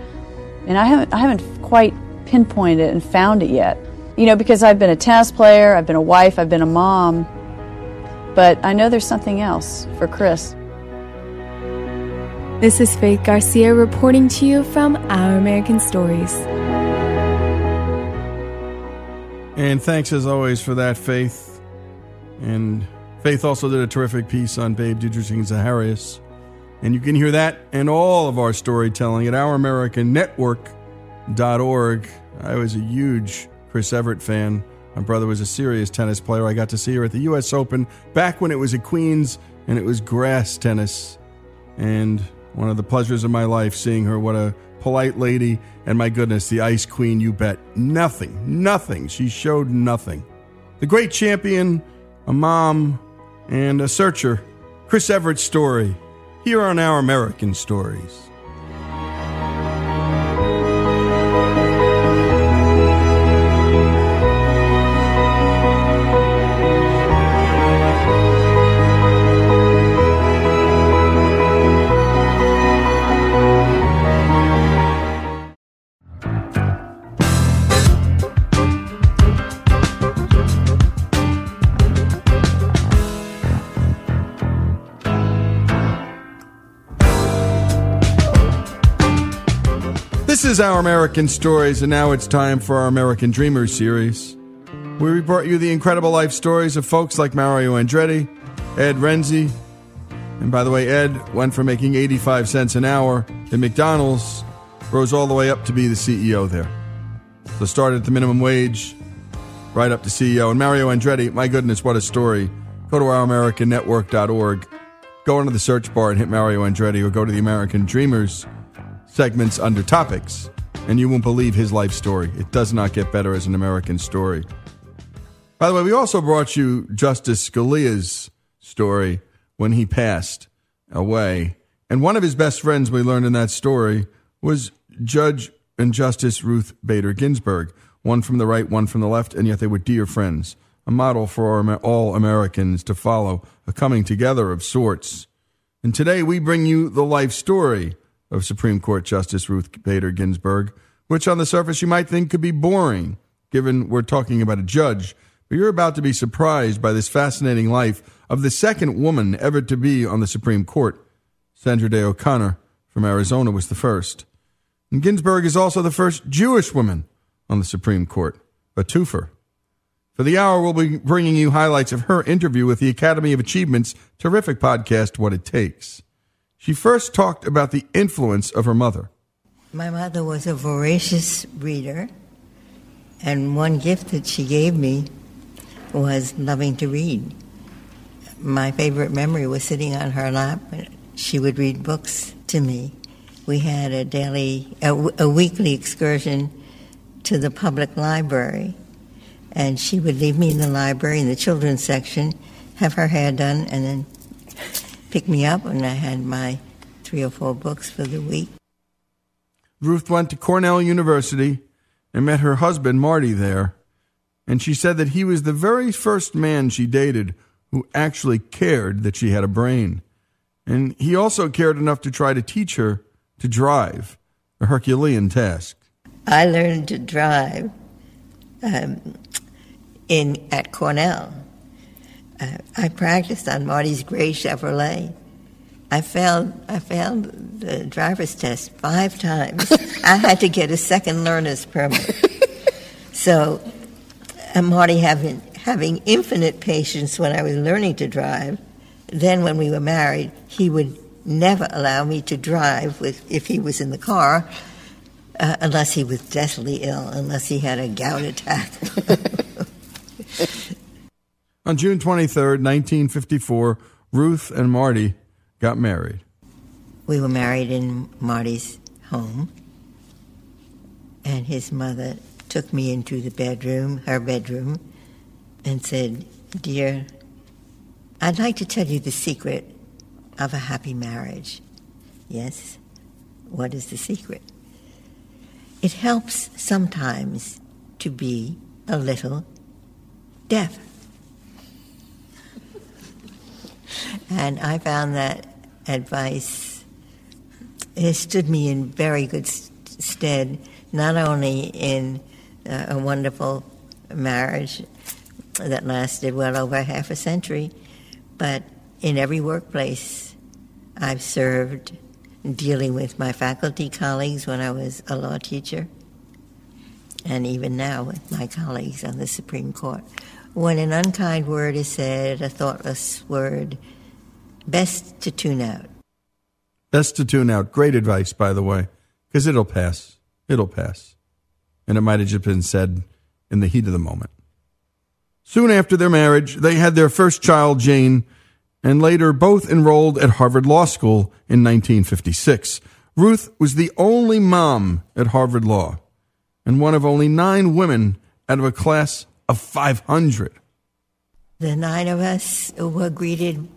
And I haven't I haven't quite pinpointed it and found it yet. You know, because I've been a tennis player, I've been a wife, I've been a mom, but I know there's something else for Chris. This is Faith Garcia reporting to you from Our American Stories. And thanks as always for that, Faith. And Faith also did a terrific piece on Babe Didrikson Zaharias And you can hear that and all of our storytelling at ouramericannetwork.org. I was a huge Chris Evert fan. My brother was a serious tennis player. I got to see her at the U.S. Open back when it was at Queens and it was grass tennis. And one of the pleasures of my life seeing her. What a polite lady. And my goodness, the Ice Queen, you bet. Nothing, nothing. She showed nothing. The great champion, a mom, and a searcher, Chris Evert's story, here on Our American Stories. This is Our American Stories, and now it's time for our American Dreamers series, we brought you the incredible life stories of folks like Mario Andretti, Ed Rensi, and by the way, Ed went from making 85 cents an hour at McDonald's, rose all the way up to be the CEO there. So started at the minimum wage, right up to CEO. And Mario Andretti, my goodness, what a story. Go to ouramericannetwork.org, go into the search bar and hit Mario Andretti, or go to the American Dreamers segments under topics, and you won't believe his life story. It does not get better as an American story. By the way, we also brought you Justice Scalia's story when he passed away. And one of his best friends, we learned in that story, was Judge and Justice Ruth Bader Ginsburg, one from the right, one from the left, and yet they were dear friends, a model for all Americans to follow, a coming together of sorts. And today we bring you the life story of Supreme Court Justice Ruth Bader Ginsburg, which on the surface you might think could be boring, given we're talking about a judge. But you're about to be surprised by this fascinating life of the second woman ever to be on the Supreme Court. Sandra Day O'Connor from Arizona was the first. And Ginsburg is also the first Jewish woman on the Supreme Court, a twofer. For the hour, we'll be bringing you highlights of her interview with the Academy of Achievement's terrific podcast, What It Takes. She first talked about the influence of her mother. My mother was a voracious reader, and one gift that she gave me was loving to read. My favorite memory was sitting on her lap. She would read books to me. We had a daily, a weekly excursion to the public library, and she would leave me in the library in the children's section, have her hair done, and then pick me up, and I had my three or four books for the week. Ruth went to Cornell University and met her husband, Marty, there. And she said that he was the very first man she dated who actually cared that she had a brain. And he also cared enough to try to teach her to drive, a Herculean task. I learned to drive um, in at Cornell. I practiced on Marty's gray Chevrolet. I failed. I failed the driver's test five times. *laughs* I had to get a second learner's permit. so, uh, Marty having having infinite patience when I was learning to drive. Then, when we were married, he would never allow me to drive with if he was in the car, uh, unless he was deathly ill, unless he had a gout attack. *laughs* On June 23rd, 1954, Ruth and Marty got married. We were married in Marty's home, and his mother took me into the bedroom, her bedroom, and said, Dear, I'd like to tell you the secret of a happy marriage. Yes? What is the secret? It helps sometimes to be a little deaf. And I found that advice it stood me in very good stead, not only in uh, a wonderful marriage that lasted well over half a century, but in every workplace I've served, dealing with my faculty colleagues when I was a law teacher, and even now with my colleagues on the Supreme Court. When an unkind word is said, a thoughtless word, best to tune out. Best to tune out. Great advice, by the way, because it'll pass. It'll pass. And it might have just been said in the heat of the moment. Soon after their marriage, they had their first child, Jane, and later both enrolled at Harvard Law School in 1956. Ruth was the only mom at Harvard Law and one of only nine women out of a class of 500. The nine of us were greeted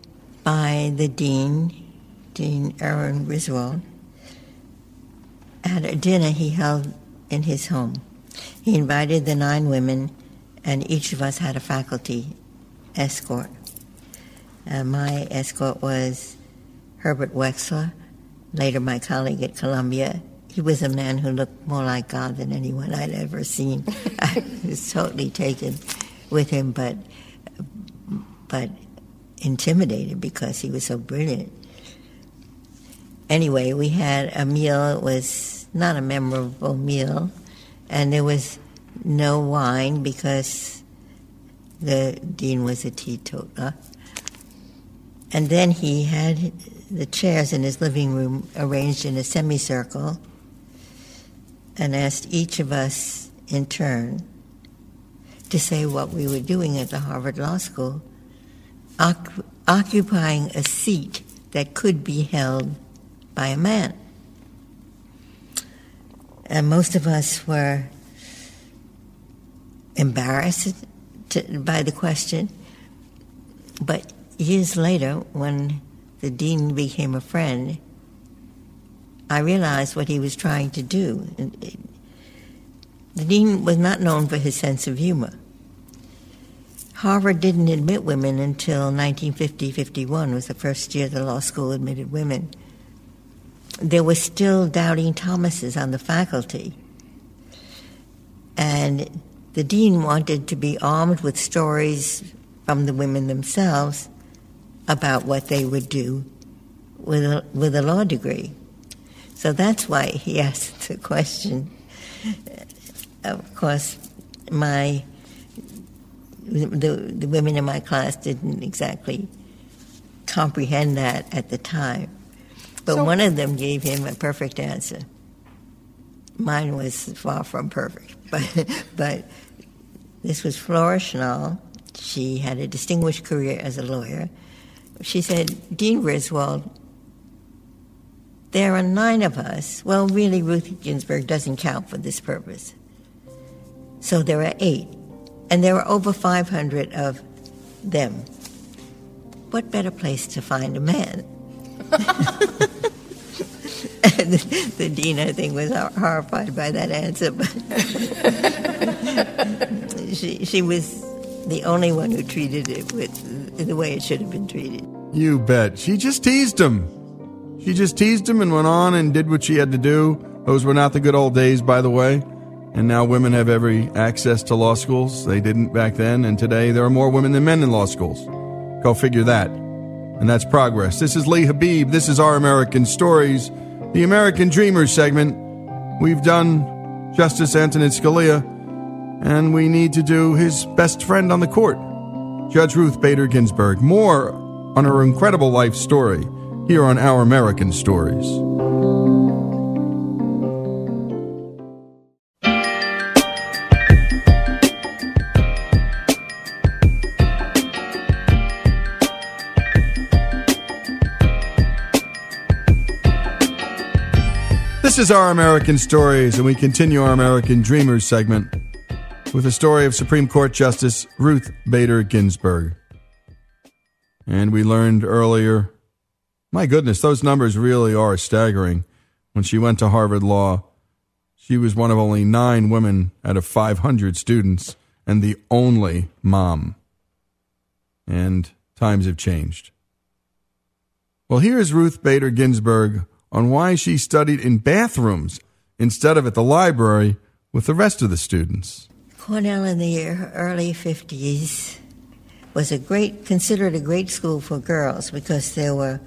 by the dean, Dean Erwin Griswold, at a dinner he held in his home. He invited the nine women, and each of us had a faculty escort. Uh, my escort was Herbert Wechsler, later my colleague at Columbia. He was a man who looked more like God than anyone I'd ever seen. *laughs* I was totally taken with him, but but intimidated because he was so brilliant. Anyway, we had a meal. It was not a memorable meal, and there was no wine because the dean was a teetotaler. And then he had the chairs in his living room arranged in a semicircle and asked each of us in turn to say what we were doing at the Harvard Law School, oc- occupying a seat that could be held by a man. And most of us were embarrassed to, by the question, but years later, when the dean became a friend, I realized what he was trying to do. The dean was not known for his sense of humor. Harvard didn't admit women until 1950-51 was the first year the law school admitted women. There were still doubting Thomases on the faculty. And the dean wanted to be armed with stories from the women themselves about what they would do with a, with a law degree. So that's why he *laughs* asked the question. Uh, of course, my the, the women in my class didn't exactly comprehend that at the time. But so, one of them gave him a perfect answer. Mine was far from perfect, *laughs* but but this was Flora Schnall. She had a distinguished career as a lawyer. She said, Dean Griswold, there are nine of us. Well, really, Ruth Ginsburg doesn't count for this purpose. So there are eight. And there are over 500 of them. What better place to find a man? *laughs* the, the, dean, I think, was horrified by that answer, but *laughs* she, she was the only one who treated it with the way it should have been treated. You bet. She just teased him. She just teased him and went on and did what she had to do. Those were not the good old days, by the way. And now women have every access to law schools. They didn't back then, and today there are more women than men in law schools. Go figure that. And that's progress. This is Lee Habeeb. This is Our American Stories, the American Dreamers segment. We've done Justice Antonin Scalia, and we need to do his best friend on the court, Judge Ruth Bader Ginsburg. More on her incredible life story here on Our American Stories. This is Our American Stories, and we continue our American Dreamers segment with the story of Supreme Court Justice Ruth Bader Ginsburg. And we learned earlier, my goodness, those numbers really are staggering. When she went to Harvard Law, she was one of only nine women out of 500 students and the only mom. And times have changed. Well, here's Ruth Bader Ginsburg on why she studied in bathrooms instead of at the library with the rest of the students. Cornell in the early 50s was a great considered a great school for girls because there were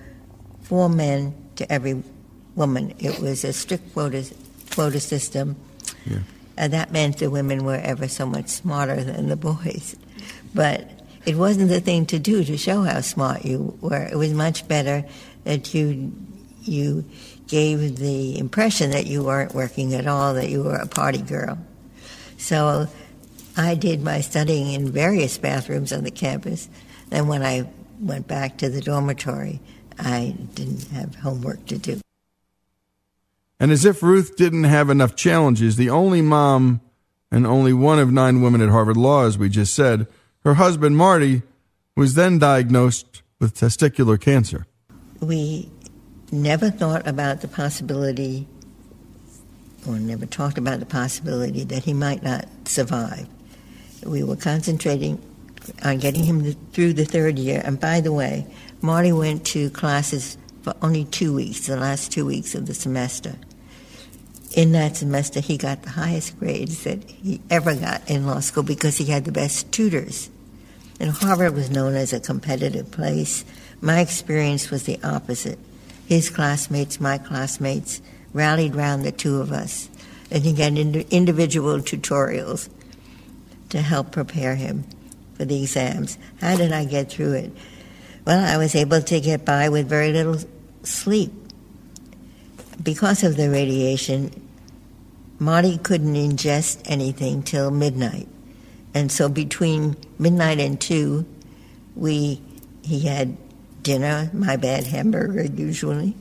four men to every woman. It was a strict quota, quota system. Yeah. And that meant the women were ever so much smarter than the boys. But it wasn't the thing to do to show how smart you were. It was much better that you you gave the impression that you weren't working at all, that you were a party girl. So I did my studying in various bathrooms on the campus. Then when I went back to the dormitory, I didn't have homework to do. And as if Ruth didn't have enough challenges, the only mom and only one of nine women at Harvard Law, as we just said, her husband Marty was then diagnosed with testicular cancer. We never thought about the possibility, or never talked about the possibility, that he might not survive. We were concentrating on getting him through the third year. And by the way, Marty went to classes for only two weeks, the last two weeks of the semester. In that semester, he got the highest grades that he ever got in law school because he had the best tutors. And Harvard was known as a competitive place. My experience was the opposite. His classmates, my classmates, rallied round the two of us, and he got individual tutorials to help prepare him for the exams. How did I get through it? Well, I was able to get by with very little sleep. Because of the radiation, Marty couldn't ingest anything till midnight. And so between midnight and 2, we he had dinner, my bad hamburger usually,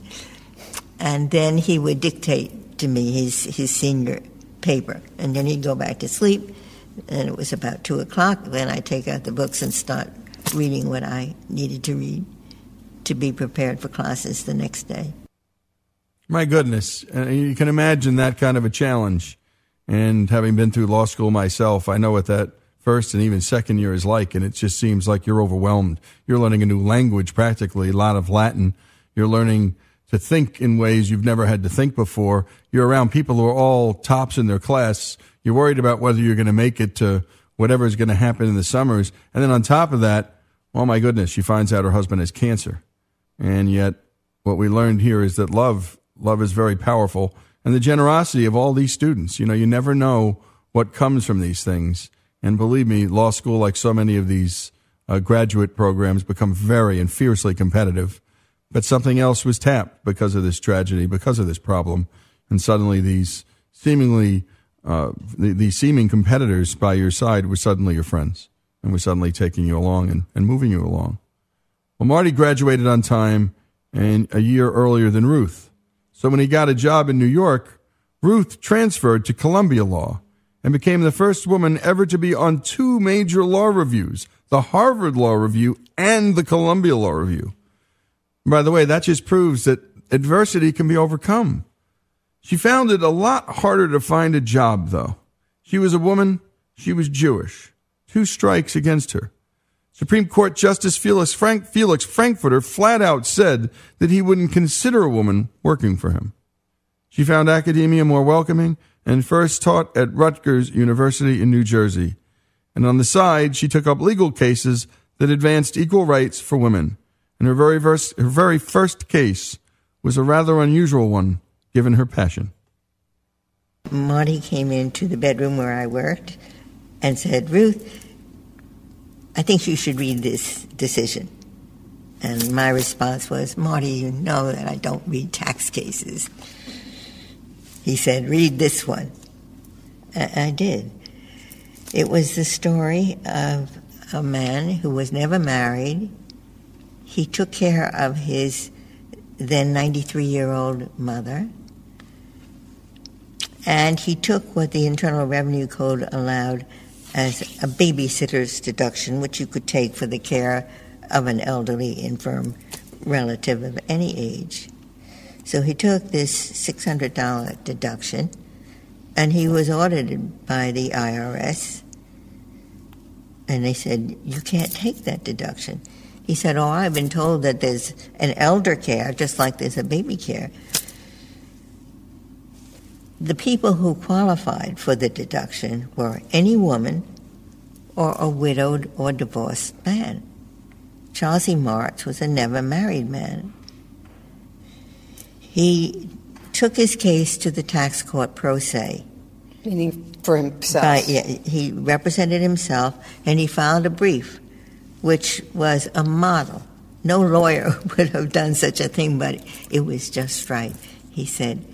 and then he would dictate to me his, his senior paper. And then he'd go back to sleep, and it was about 2 o'clock. Then I'd take out the books and start reading what I needed to read to be prepared for classes the next day. My goodness. Uh, you can imagine that kind of a challenge. And having been through law school myself, I know what that first and even second year is like. And it just seems like you're overwhelmed. You're learning a new language practically, a lot of Latin. You're learning to think in ways you've never had to think before. You're around people who are all tops in their class. You're worried about whether you're going to make it to whatever is going to happen in the summers. And then on top of that, oh my goodness, she finds out her husband has cancer. And yet, what we learned here is that love, love is very powerful. And the generosity of all these students. You know, you never know what comes from these things. And believe me, law school, like so many of these uh, graduate programs, become very and fiercely competitive. But something else was tapped because of this tragedy, because of this problem. And suddenly these seemingly, uh, the, the seeming competitors by your side were suddenly your friends and were suddenly taking you along and, and moving you along. Well, Marty graduated on time and a year earlier than Ruth. So when he got a job in New York, Ruth transferred to Columbia Law and became the first woman ever to be on two major law reviews, the Harvard Law Review and the Columbia Law Review. By the way, that just proves that adversity can be overcome. She found it a lot harder to find a job, though. She was a woman, she was Jewish. Two strikes against her. Supreme Court Justice Felix, Frank, Felix Frankfurter flat out said that he wouldn't consider a woman working for him. She found academia more welcoming and first taught at Rutgers University in New Jersey. And on the side, she took up legal cases that advanced equal rights for women. And her very, first, her very first case was a rather unusual one, given her passion. Marty came into the bedroom where I worked and said, Ruth, I think you should read this decision. And my response was, Marty, you know that I don't read tax cases. He said, Read this one. I did. It was the story of a man who was never married. He took care of his then 93 year old mother. And he took what the Internal Revenue Code allowed as a babysitter's deduction, which you could take for the care of an elderly, infirm relative of any age. So he took this $600 deduction and he was audited by the IRS. And they said, You can't take that deduction. He said, Oh, I've been told that there's an elder care just like there's a baby care. The people who qualified for the deduction were any woman or a widowed or divorced man. Charles E. Moritz was a never married man. He took his case to the tax court pro se. Meaning for himself? Yeah, he represented himself and he filed a brief which was a model no lawyer *laughs* would have done such a thing, but it was just right. He said,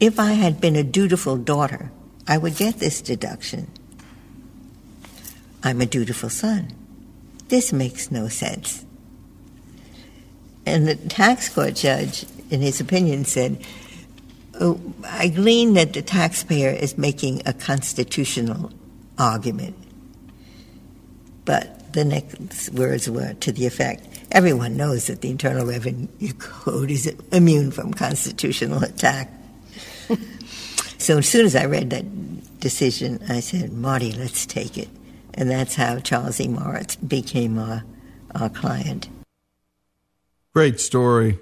If I had been a dutiful daughter, I would get this deduction. I'm a dutiful son. This makes no sense. And the tax court judge, in his opinion, said, oh, I glean that the taxpayer is making a constitutional argument. But the next words were to the effect everyone knows that the Internal Revenue Code is immune from constitutional attack. So as soon as I read that decision, I said, Marty, let's take it. And that's how Charles E. Moritz became our, our client. Great story.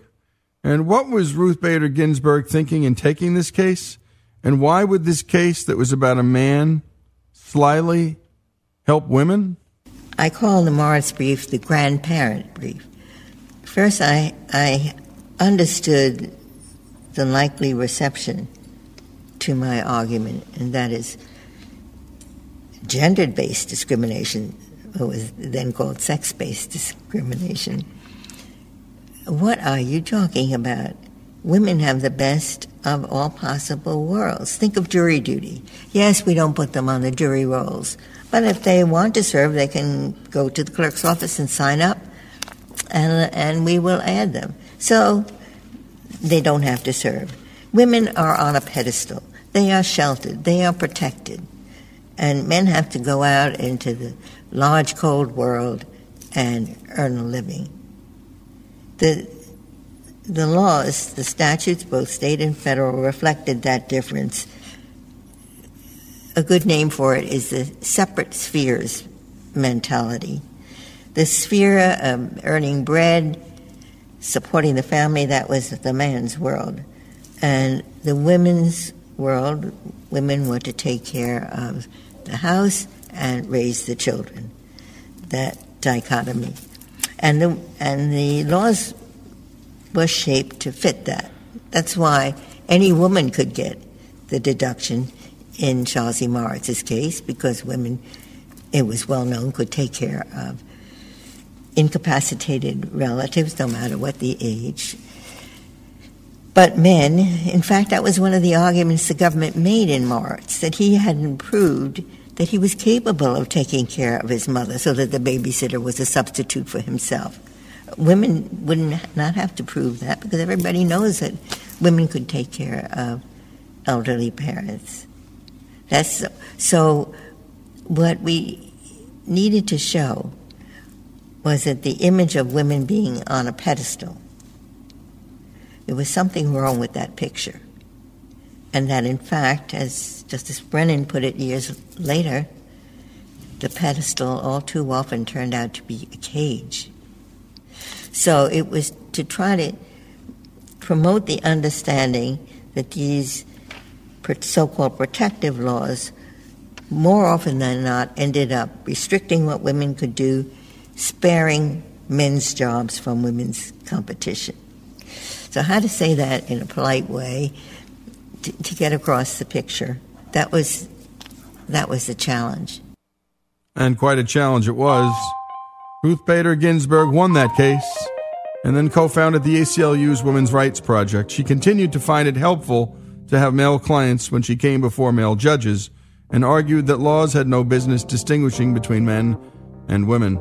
And what was Ruth Bader Ginsburg thinking in taking this case? And why would this case that was about a man slyly help women? I call the Moritz brief the grandparent brief. First, I, I understood the likely reception to my argument, and that is gender based discrimination, what was then called sex based discrimination. What are you talking about? Women have the best of all possible worlds. Think of jury duty. Yes, we don't put them on the jury rolls, but if they want to serve, they can go to the clerk's office and sign up, and, and we will add them. So they don't have to serve. Women are on a pedestal. They are sheltered. They are protected. And men have to go out into the large, cold world and earn a living. The, the laws, the statutes, both state and federal, reflected that difference. A good name for it is the separate spheres mentality. The sphere of earning bread, supporting the family, that was the man's world. And the women's world, women were to take care of the house and raise the children. That dichotomy. And the, and the laws were shaped to fit that. That's why any woman could get the deduction in E. Moritz's case because women, it was well known, could take care of incapacitated relatives, no matter what the age. But men, in fact, that was one of the arguments the government made in Moritz, that he hadn't proved that he was capable of taking care of his mother so that the babysitter was a substitute for himself. Women would not have to prove that because everybody knows that women could take care of elderly parents. That's so what we needed to show was that the image of women being on a pedestal there was something wrong with that picture. And that, in fact, as Justice Brennan put it years later, the pedestal all too often turned out to be a cage. So it was to try to promote the understanding that these so called protective laws, more often than not, ended up restricting what women could do, sparing men's jobs from women's competition. So, how to say that in a polite way to, to get across the picture? That was that was the challenge. And quite a challenge it was. Ruth Bader Ginsburg won that case and then co founded the ACLU's Women's Rights Project. She continued to find it helpful to have male clients when she came before male judges and argued that laws had no business distinguishing between men and women.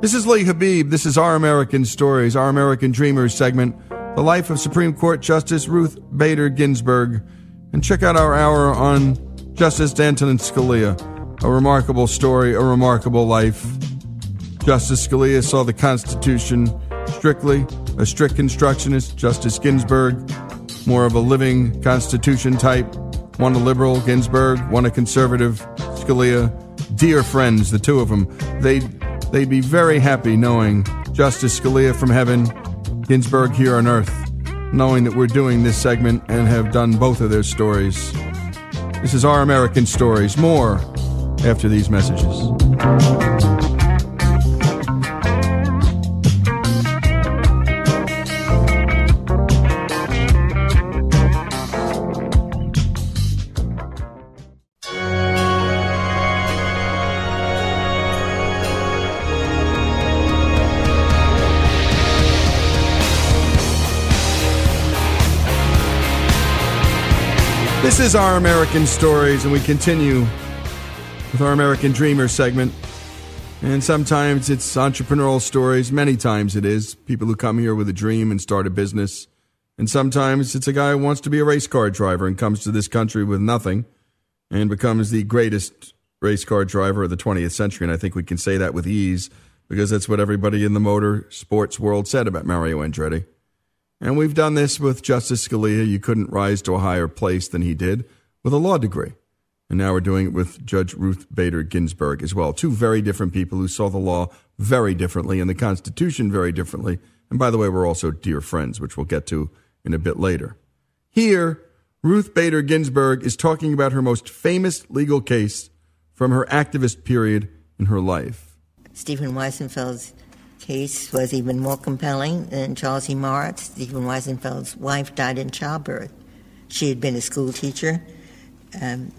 This is Lee Habeeb. This is Our American Stories, Our American Dreamers segment the life of Supreme Court Justice Ruth Bader Ginsburg, and check out our hour on Justice Antonin Scalia. A remarkable story, a remarkable life. Justice Scalia saw the Constitution strictly, a strict constructionist. Justice Ginsburg, more of a living Constitution type. One a liberal, Ginsburg, one a conservative, Scalia. Dear friends, the two of them. They'd, they'd be very happy knowing Justice Scalia from heaven Ginsburg here on Earth, knowing that we're doing this segment and have done both of their stories. This is Our American Stories. More after these messages. This is our American Stories, and we continue with our American Dreamer segment. And sometimes it's entrepreneurial stories, many times it is people who come here with a dream and start a business. And sometimes it's a guy who wants to be a race car driver and comes to this country with nothing and becomes the greatest race car driver of the 20th century. And I think we can say that with ease because that's what everybody in the motor sports world said about Mario Andretti. And we've done this with Justice Scalia. You couldn't rise to a higher place than he did with a law degree. And now we're doing it with Judge Ruth Bader Ginsburg as well. Two very different people who saw the law very differently and the Constitution very differently. And by the way, we're also dear friends, which we'll get to in a bit later. Here, Ruth Bader Ginsburg is talking about her most famous legal case from her activist period in her life. Stephen Wiesenfeld's case was even more compelling than Charles E. Moritz. Stephen Wiesenfeld's wife died in childbirth. She had been a school teacher. Um,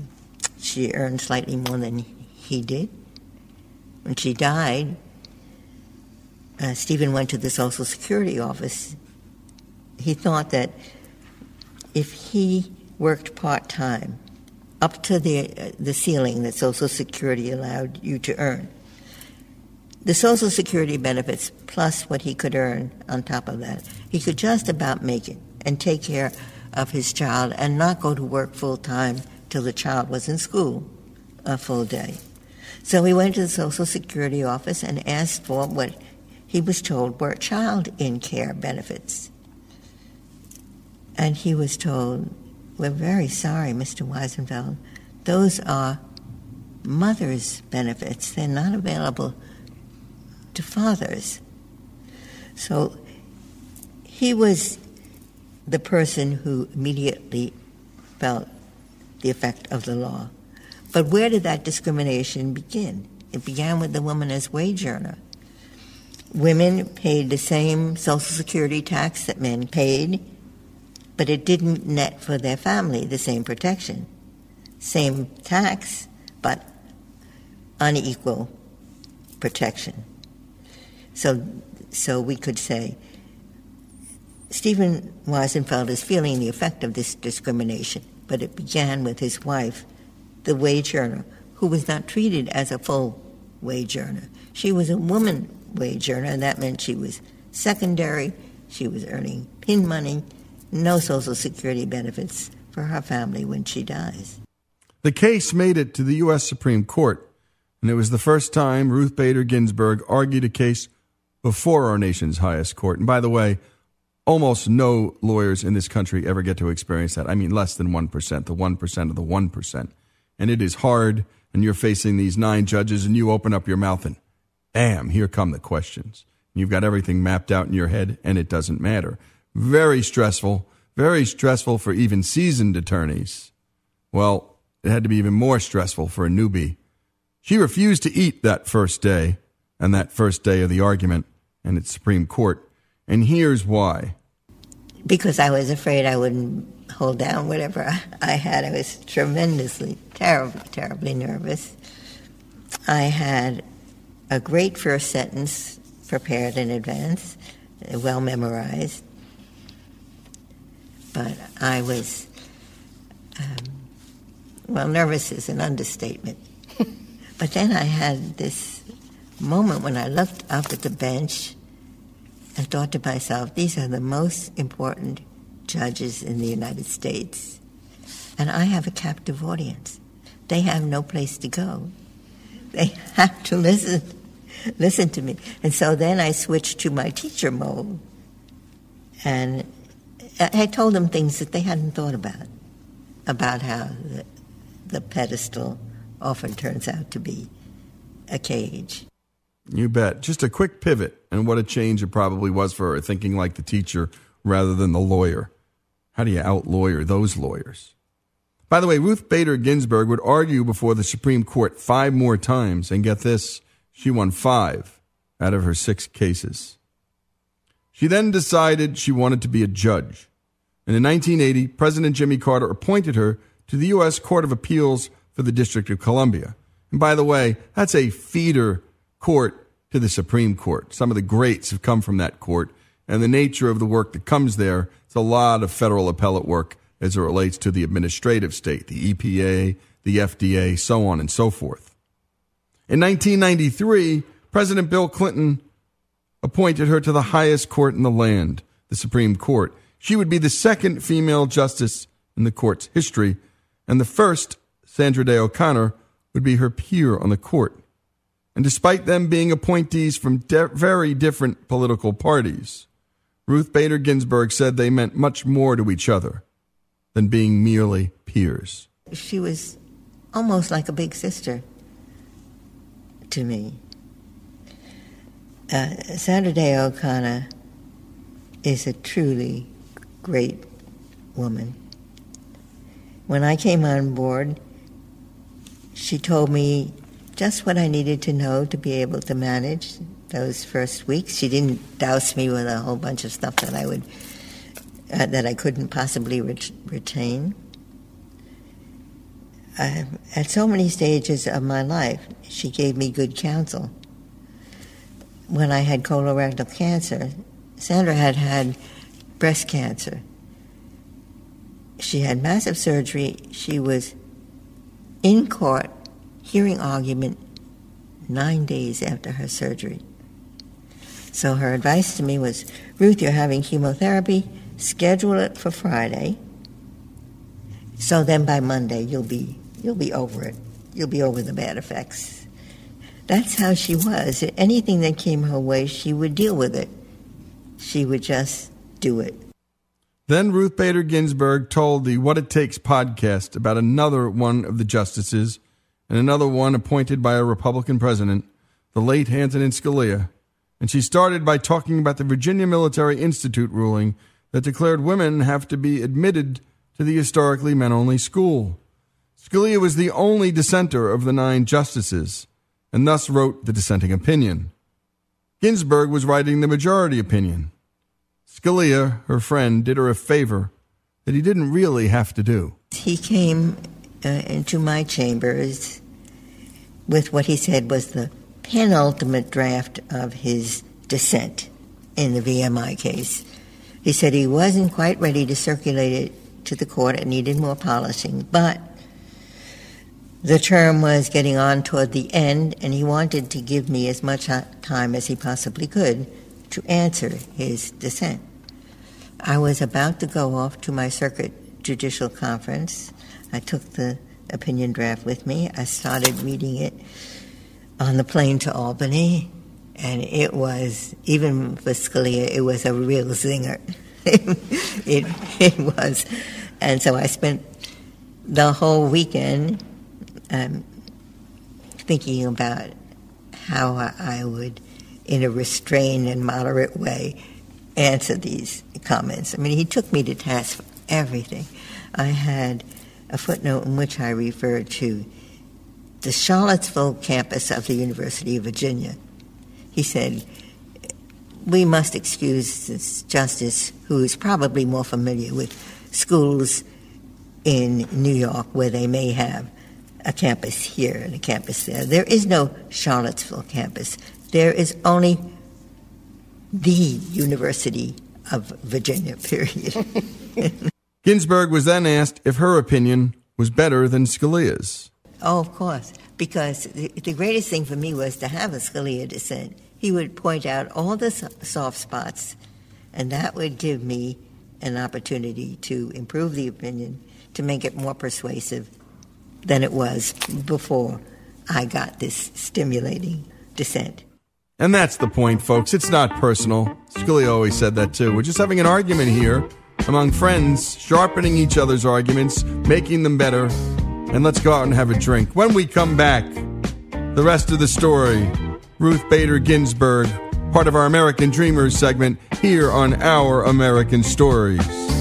she earned slightly more than he did. When she died, uh, Stephen went to the Social Security office. He thought that if he worked part time, up to the uh, the ceiling that Social Security allowed you to earn, the Social Security benefits plus what he could earn on top of that, he could just about make it and take care of his child and not go to work full time till the child was in school a full day. So he went to the Social Security office and asked for what he was told were child in care benefits. And he was told, We're very sorry, Mr. Wiesenfeld. Those are mother's benefits. They're not available to fathers. So he was the person who immediately felt the effect of the law. But where did that discrimination begin? It began with the woman as wage earner. Women paid the same Social Security tax that men paid, but it didn't net for their family the same protection. Same tax, but unequal protection. So, so we could say Stephen Wiesenfeld is feeling the effect of this discrimination, but it began with his wife, the wage earner, who was not treated as a full wage earner. She was a woman wage earner, and that meant she was secondary, she was earning pin money, no Social Security benefits for her family when she dies. The case made it to the U.S. Supreme Court, and it was the first time Ruth Bader Ginsburg argued a case before our nation's highest court. And by the way, almost no lawyers in this country ever get to experience that. I mean, less than 1%, the 1% of the 1%. And it is hard, and you're facing these nine judges, and you open up your mouth, and bam, here come the questions. You've got everything mapped out in your head, and it doesn't matter. Very stressful, very stressful for even seasoned attorneys. Well, it had to be even more stressful for a newbie. She refused to eat that first day and that first day of the argument and its Supreme Court. And here's why. Because I was afraid I wouldn't hold down whatever I had. I was tremendously, terribly, terribly nervous. I had a great first sentence prepared in advance, well memorized. But I was, um, well, nervous is an understatement. *laughs* but then I had this moment when I looked up at the bench and thought to myself, these are the most important judges in the United States. And I have a captive audience. They have no place to go. They *laughs* have to listen listen to me. And so then I switched to my teacher mode. And I told them things that they hadn't thought about, about how the, the pedestal often turns out to be a cage. You bet. Just a quick pivot, and what a change it probably was for her, thinking like the teacher rather than the lawyer. How do you out lawyer those lawyers? By the way, Ruth Bader Ginsburg would argue before the Supreme Court five more times, and get this, she won five out of her six cases. She then decided she wanted to be a judge. And in 1980, President Jimmy Carter appointed her to the U.S. Court of Appeals for the District of Columbia. And by the way, that's a feeder court to the Supreme Court. Some of the greats have come from that court, and the nature of the work that comes there, it's a lot of federal appellate work as it relates to the administrative state, the EPA, the FDA, so on and so forth. In 1993, President Bill Clinton appointed her to the highest court in the land, the Supreme Court. She would be the second female justice in the court's history, and the first, Sandra Day O'Connor, would be her peer on the court. And despite them being appointees from de- very different political parties, Ruth Bader Ginsburg said they meant much more to each other than being merely peers. She was almost like a big sister to me. Uh, Sandra Day O'Connor is a truly great woman. When I came on board, she told me just what I needed to know to be able to manage those first weeks. She didn't douse me with a whole bunch of stuff that I would uh, that I couldn't possibly ret- retain. Uh, at so many stages of my life, she gave me good counsel. When I had colorectal cancer, Sandra had had breast cancer. She had massive surgery. She was in court hearing argument nine days after her surgery. So her advice to me was Ruth, you're having chemotherapy, schedule it for Friday. So then by Monday you'll be you'll be over it. You'll be over the bad effects. That's how she was. Anything that came her way, she would deal with it. She would just do it. Then Ruth Bader Ginsburg told the What It Takes podcast about another one of the justices and another one appointed by a Republican president, the late Antonin Scalia. And she started by talking about the Virginia Military Institute ruling that declared women have to be admitted to the historically men only school. Scalia was the only dissenter of the nine justices and thus wrote the dissenting opinion. Ginsburg was writing the majority opinion. Scalia, her friend, did her a favor that he didn't really have to do. He came uh, into my chambers with what he said was the penultimate draft of his dissent in the VMI case. He said he wasn't quite ready to circulate it to the court, it needed more polishing, but the term was getting on toward the end, and he wanted to give me as much time as he possibly could to answer his dissent. I was about to go off to my circuit judicial conference. I took the opinion draft with me. I started reading it on the plane to Albany, and it was, even for Scalia, it was a real zinger. *laughs* it, it was. And so I spent the whole weekend um, thinking about how I would, in a restrained and moderate way, answer these comments. I mean, he took me to task for everything. I had a footnote in which I referred to the Charlottesville campus of the University of Virginia. He said, We must excuse this justice who is probably more familiar with schools in New York where they may have a campus here and a campus there. There is no Charlottesville campus. There is only the University of Virginia, *laughs* period. *laughs* Ginsburg was then asked if her opinion was better than Scalia's. Oh, of course, because the, the greatest thing for me was to have a Scalia dissent. He would point out all the soft spots, and that would give me an opportunity to improve the opinion, to make it more persuasive than it was before I got this stimulating dissent. And that's the point, folks. It's not personal. Scalia always said that too. We're just having an argument here among friends, sharpening each other's arguments, making them better. And let's go out and have a drink. When we come back, the rest of the story Ruth Bader Ginsburg, part of our American Dreamers segment here on Our American Stories.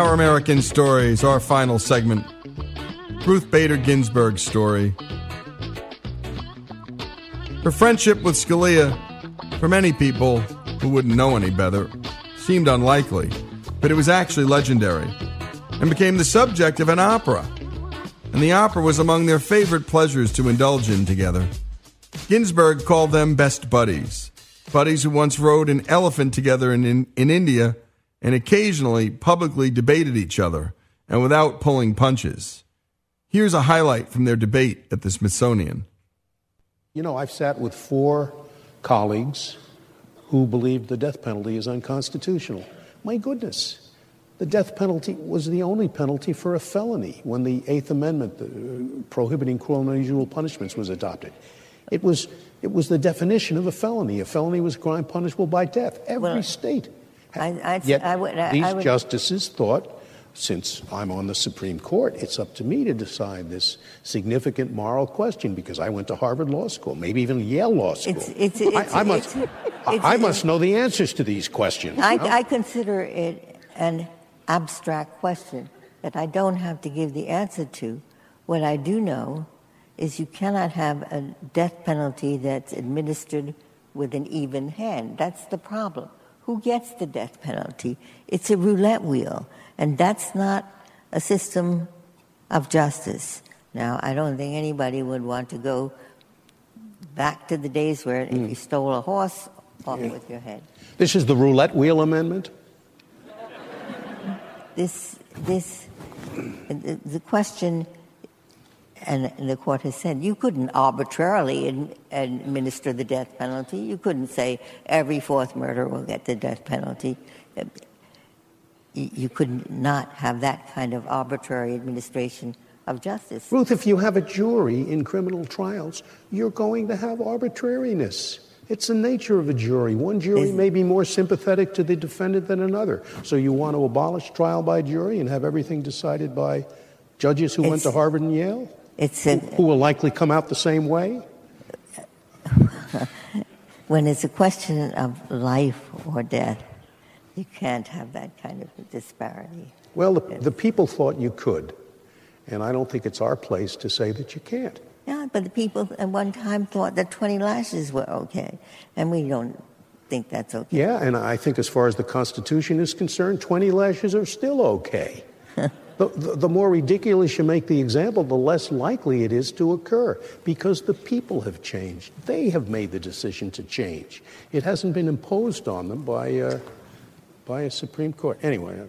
Our American Stories, our final segment. Ruth Bader Ginsburg's story. Her friendship with Scalia, for many people who wouldn't know any better, seemed unlikely, but it was actually legendary and became the subject of an opera. And the opera was among their favorite pleasures to indulge in together. Ginsburg called them best buddies, buddies who once rode an elephant together in, in, in India and occasionally publicly debated each other and without pulling punches. Here's a highlight from their debate at the Smithsonian. You know, I've sat with four colleagues who believed the death penalty is unconstitutional. My goodness, the death penalty was the only penalty for a felony when the Eighth Amendment uh, prohibiting cruel and unusual punishments was adopted. It was, it was the definition of a felony. A felony was a crime punishable by death. Every Well, state. I, I'd, Yet I would, I, these I would, justices thought, since I'm on the Supreme Court, it's up to me to decide this significant moral question because I went to Harvard Law School, maybe even Yale Law School. It's- it's- I, I must, it's- I- it's- must know the answers to these questions. I, no? I consider it an abstract question that I don't have to give the answer to. What I do know is you cannot have a death penalty that's administered with an even hand. That's the problem. Who gets the death penalty? It's a roulette wheel, and that's not a system of justice. Now, I don't think anybody would want to go back to the days where if you hmm. stole a horse, off with your head. This is the roulette wheel amendment. this this the, the question and the court has said you couldn't arbitrarily ad- administer the death penalty you couldn't say every fourth murder will get the death penalty Uh, you you could not have that kind of arbitrary administration of justice Ruth, if you have a jury in criminal trials, you're going to have arbitrariness. It's the nature of a jury. One jury may be more sympathetic to the defendant than another. So you want to abolish trial by jury and have everything decided by judges who went to Harvard and Yale? It's who, a, who will likely come out the same way? *laughs* when it's a question of life or death you can't have that kind of disparity Well, the, the people thought you could. And I don't think it's our place to say that you can't. Yeah, but the people at one time thought that 20 lashes were okay, and we don't think that's okay. Yeah, and I think as far as the Constitution is concerned, 20 lashes are still okay. *laughs* the, the, more ridiculous you make the example, the less likely it is to occur because the people have changed. They have made the decision to change. It hasn't been imposed on them by, uh, by a Supreme Court. Anyway,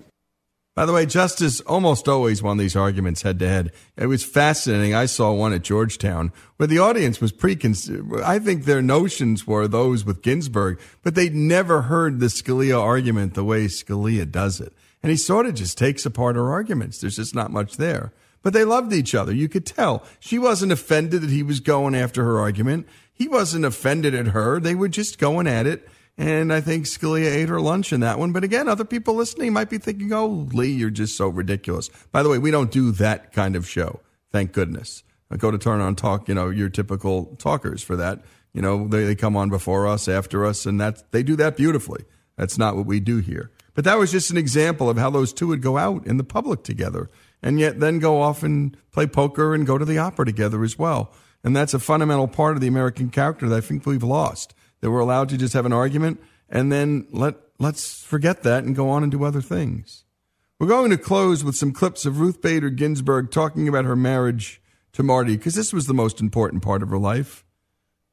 By the way, Justice almost always won these arguments head to head. It was fascinating. I saw one at Georgetown where the audience was preconceived. I think their notions were those with Ginsburg, but they'd never heard the Scalia argument the way Scalia does it. And he sort of just takes apart her arguments. There's just not much there. But they loved each other. You could tell. She wasn't offended that he was going after her argument. He wasn't offended at her. They were just going at it. And I think Scalia ate her lunch in that one. But again, other people listening might be thinking, oh, Lee, you're just so ridiculous. By the way, we don't do that kind of show. Thank goodness. I go to Turn On Talk, you know, your typical talkers for that. You know, they, they come on before us, after us, and that's, they do that beautifully. That's not what we do here. But that was just an example of how those two would go out in the public together and yet then go off and play poker and go to the opera together as well. And that's a fundamental part of the American character that I think we've lost. That we're allowed to just have an argument and then let let's forget that and go on and do other things. We're going to close with some clips of Ruth Bader Ginsburg talking about her marriage to Marty because this was the most important part of her life.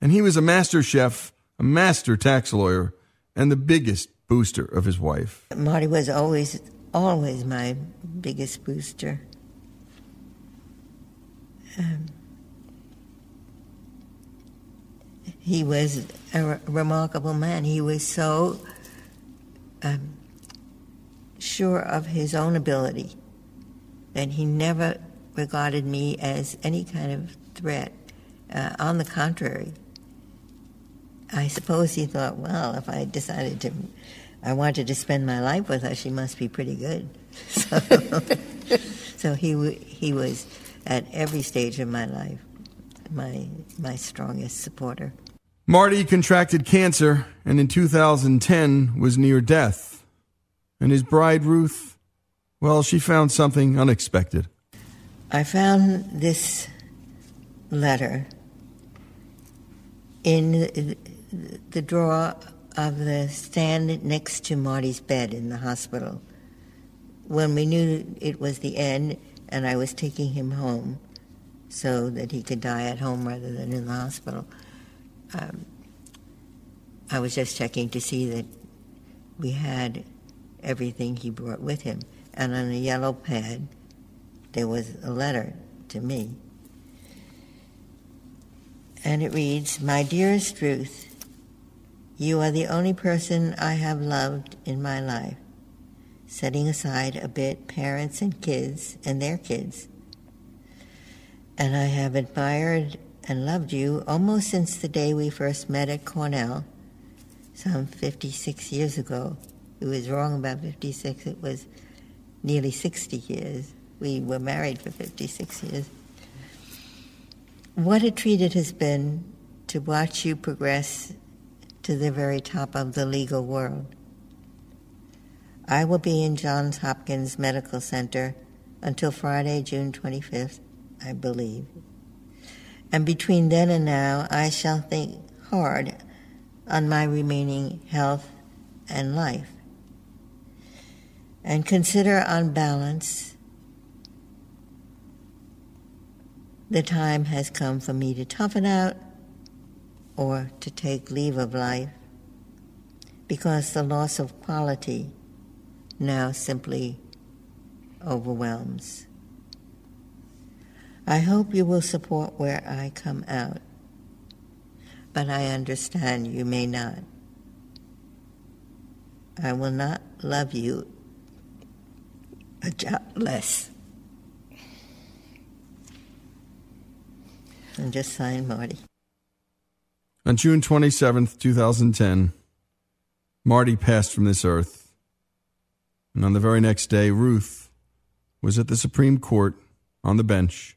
And he was a master chef, a master tax lawyer, and the biggest booster of his wife. Marty was always, always my biggest booster. Um, he was a re- remarkable man. He was so um, sure of his own ability that he never regarded me as any kind of threat. Uh, on the contrary, I suppose he thought, well, if I decided to, I wanted to spend my life with her, she must be pretty good. *laughs* So, *laughs* so he w- he was at every stage of my life my my strongest supporter. Marty contracted cancer and in 2010 was near death. And his bride, Ruth, Well, she found something unexpected. I found this letter in the drawer of the stand next to Marty's bed in the hospital. When we knew it was the end and I was taking him home so that he could die at home rather than in the hospital, um, I was just checking to see that we had everything he brought with him. And on a yellow pad, there was a letter to me. And it reads My dearest Ruth, you are the only person I have loved in my life, setting aside a bit parents and kids and their kids. And I have admired and loved you almost since the day we first met at Cornell, some 56 years ago. It was wrong about 56, it was nearly 60 years. We were married for 56 years. What a treat it has been to watch you progress to the very top of the legal world. I will be in Johns Hopkins Medical Center until Friday, June 25th, I believe. And between then and now, I shall think hard on my remaining health and life and consider on balance the time has come for me to toughen out or to take leave of life because the loss of quality now simply overwhelms. I hope you will support where I come out, but I understand you may not. I will not love you a jot less. And just sign Marty. On June 27th, 2010, Marty passed from this earth. And on the very next day, Ruth was at the Supreme Court on the bench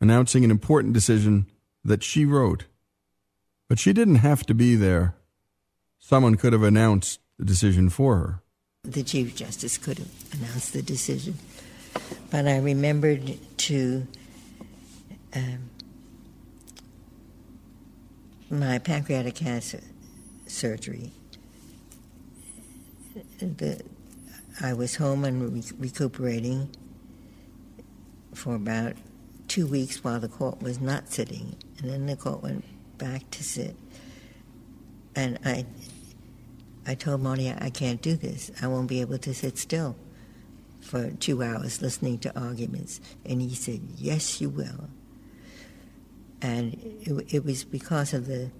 announcing an important decision that she wrote. But she didn't have to be there. Someone could have announced the decision for her. The Chief Justice could have announced the decision. But I remembered to um, my pancreatic cancer surgery. The, I was home and re- recuperating for about two weeks while the court was not sitting, and then the court went back to sit. And I, I told Marty, I can't do this. I won't be able to sit still for two hours listening to arguments. And he said, Yes, you will. And it, it was because of the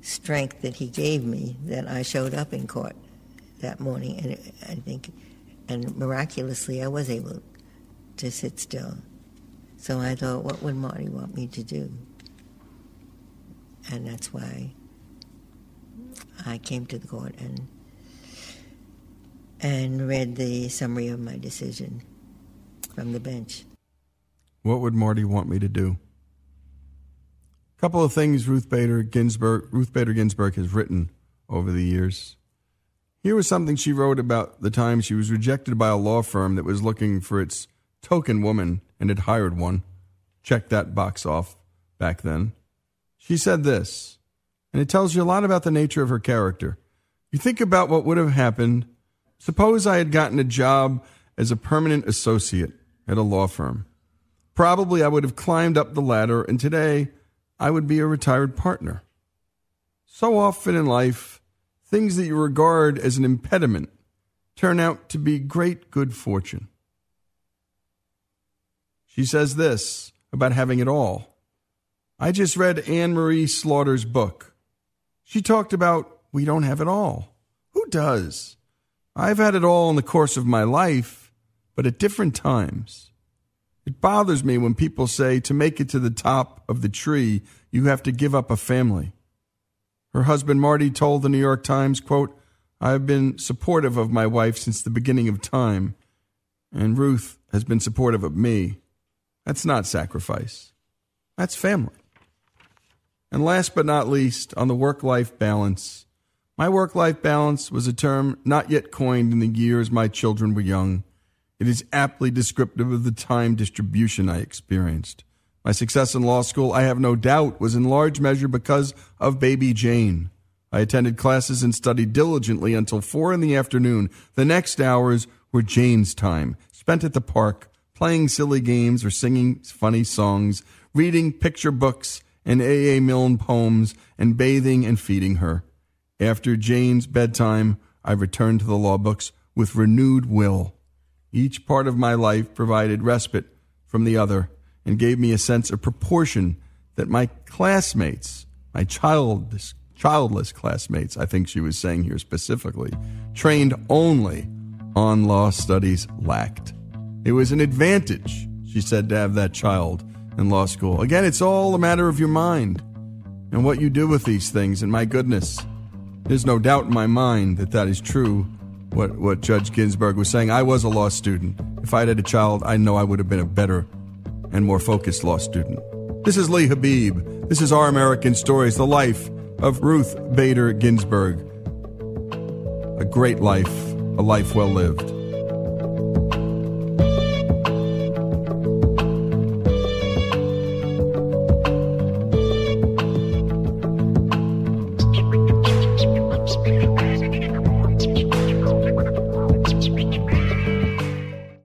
strength that he gave me that I showed up in court that morning. And I think, and miraculously, I was able to sit still. So I thought, what would Marty want me to do? And that's why I came to the court and and read the summary of my decision from the bench. What would Marty want me to do? Couple of things Ruth Bader Ginsburg Ruth Bader Ginsburg has written over the years. Here was something she wrote about the time she was rejected by a law firm that was looking for its token woman and had hired one. Check that box off back then. She said this, and it tells you a lot about the nature of her character. You think about what would have happened. Suppose I had gotten a job as a permanent associate at a law firm. Probably I would have climbed up the ladder, and today I would be a retired partner. So often in life, things that you regard as an impediment turn out to be great good fortune. She says this about having it all. I just read Anne Marie Slaughter's book. She talked about we don't have it all. Who does? I've had it all in the course of my life, but at different times. It bothers me when people say to make it to the top of the tree, you have to give up a family. Her husband Marty told the New York Times, quote, I have been supportive of my wife since the beginning of time, and Ruth has been supportive of me. That's not sacrifice. That's family. And last but not least, on the work life balance, my work life balance was a term not yet coined in the years my children were young. It is aptly descriptive of the time distribution I experienced. My success in law school, I have no doubt, was in large measure because of baby Jane. I attended classes and studied diligently until four in the afternoon. The next hours were Jane's time, spent at the park, playing silly games or singing funny songs, reading picture books and A.A. Milne poems, and bathing and feeding her. After Jane's bedtime, I returned to the law books with renewed will. Each part of my life provided respite from the other and gave me a sense of proportion that my classmates, my childish, childless classmates, I think she was saying here specifically, trained only on law studies lacked. It was an advantage, she said, to have that child in law school. Again, it's all a matter of your mind and what you do with these things. And my goodness, there's no doubt in my mind that that is true. What, what Judge Ginsburg was saying. I was a law student. If I'd had a child, I know I would have been a better and more focused law student. This is Lee Habeeb. This is Our American Stories, the life of Ruth Bader Ginsburg. A great life, a life well lived.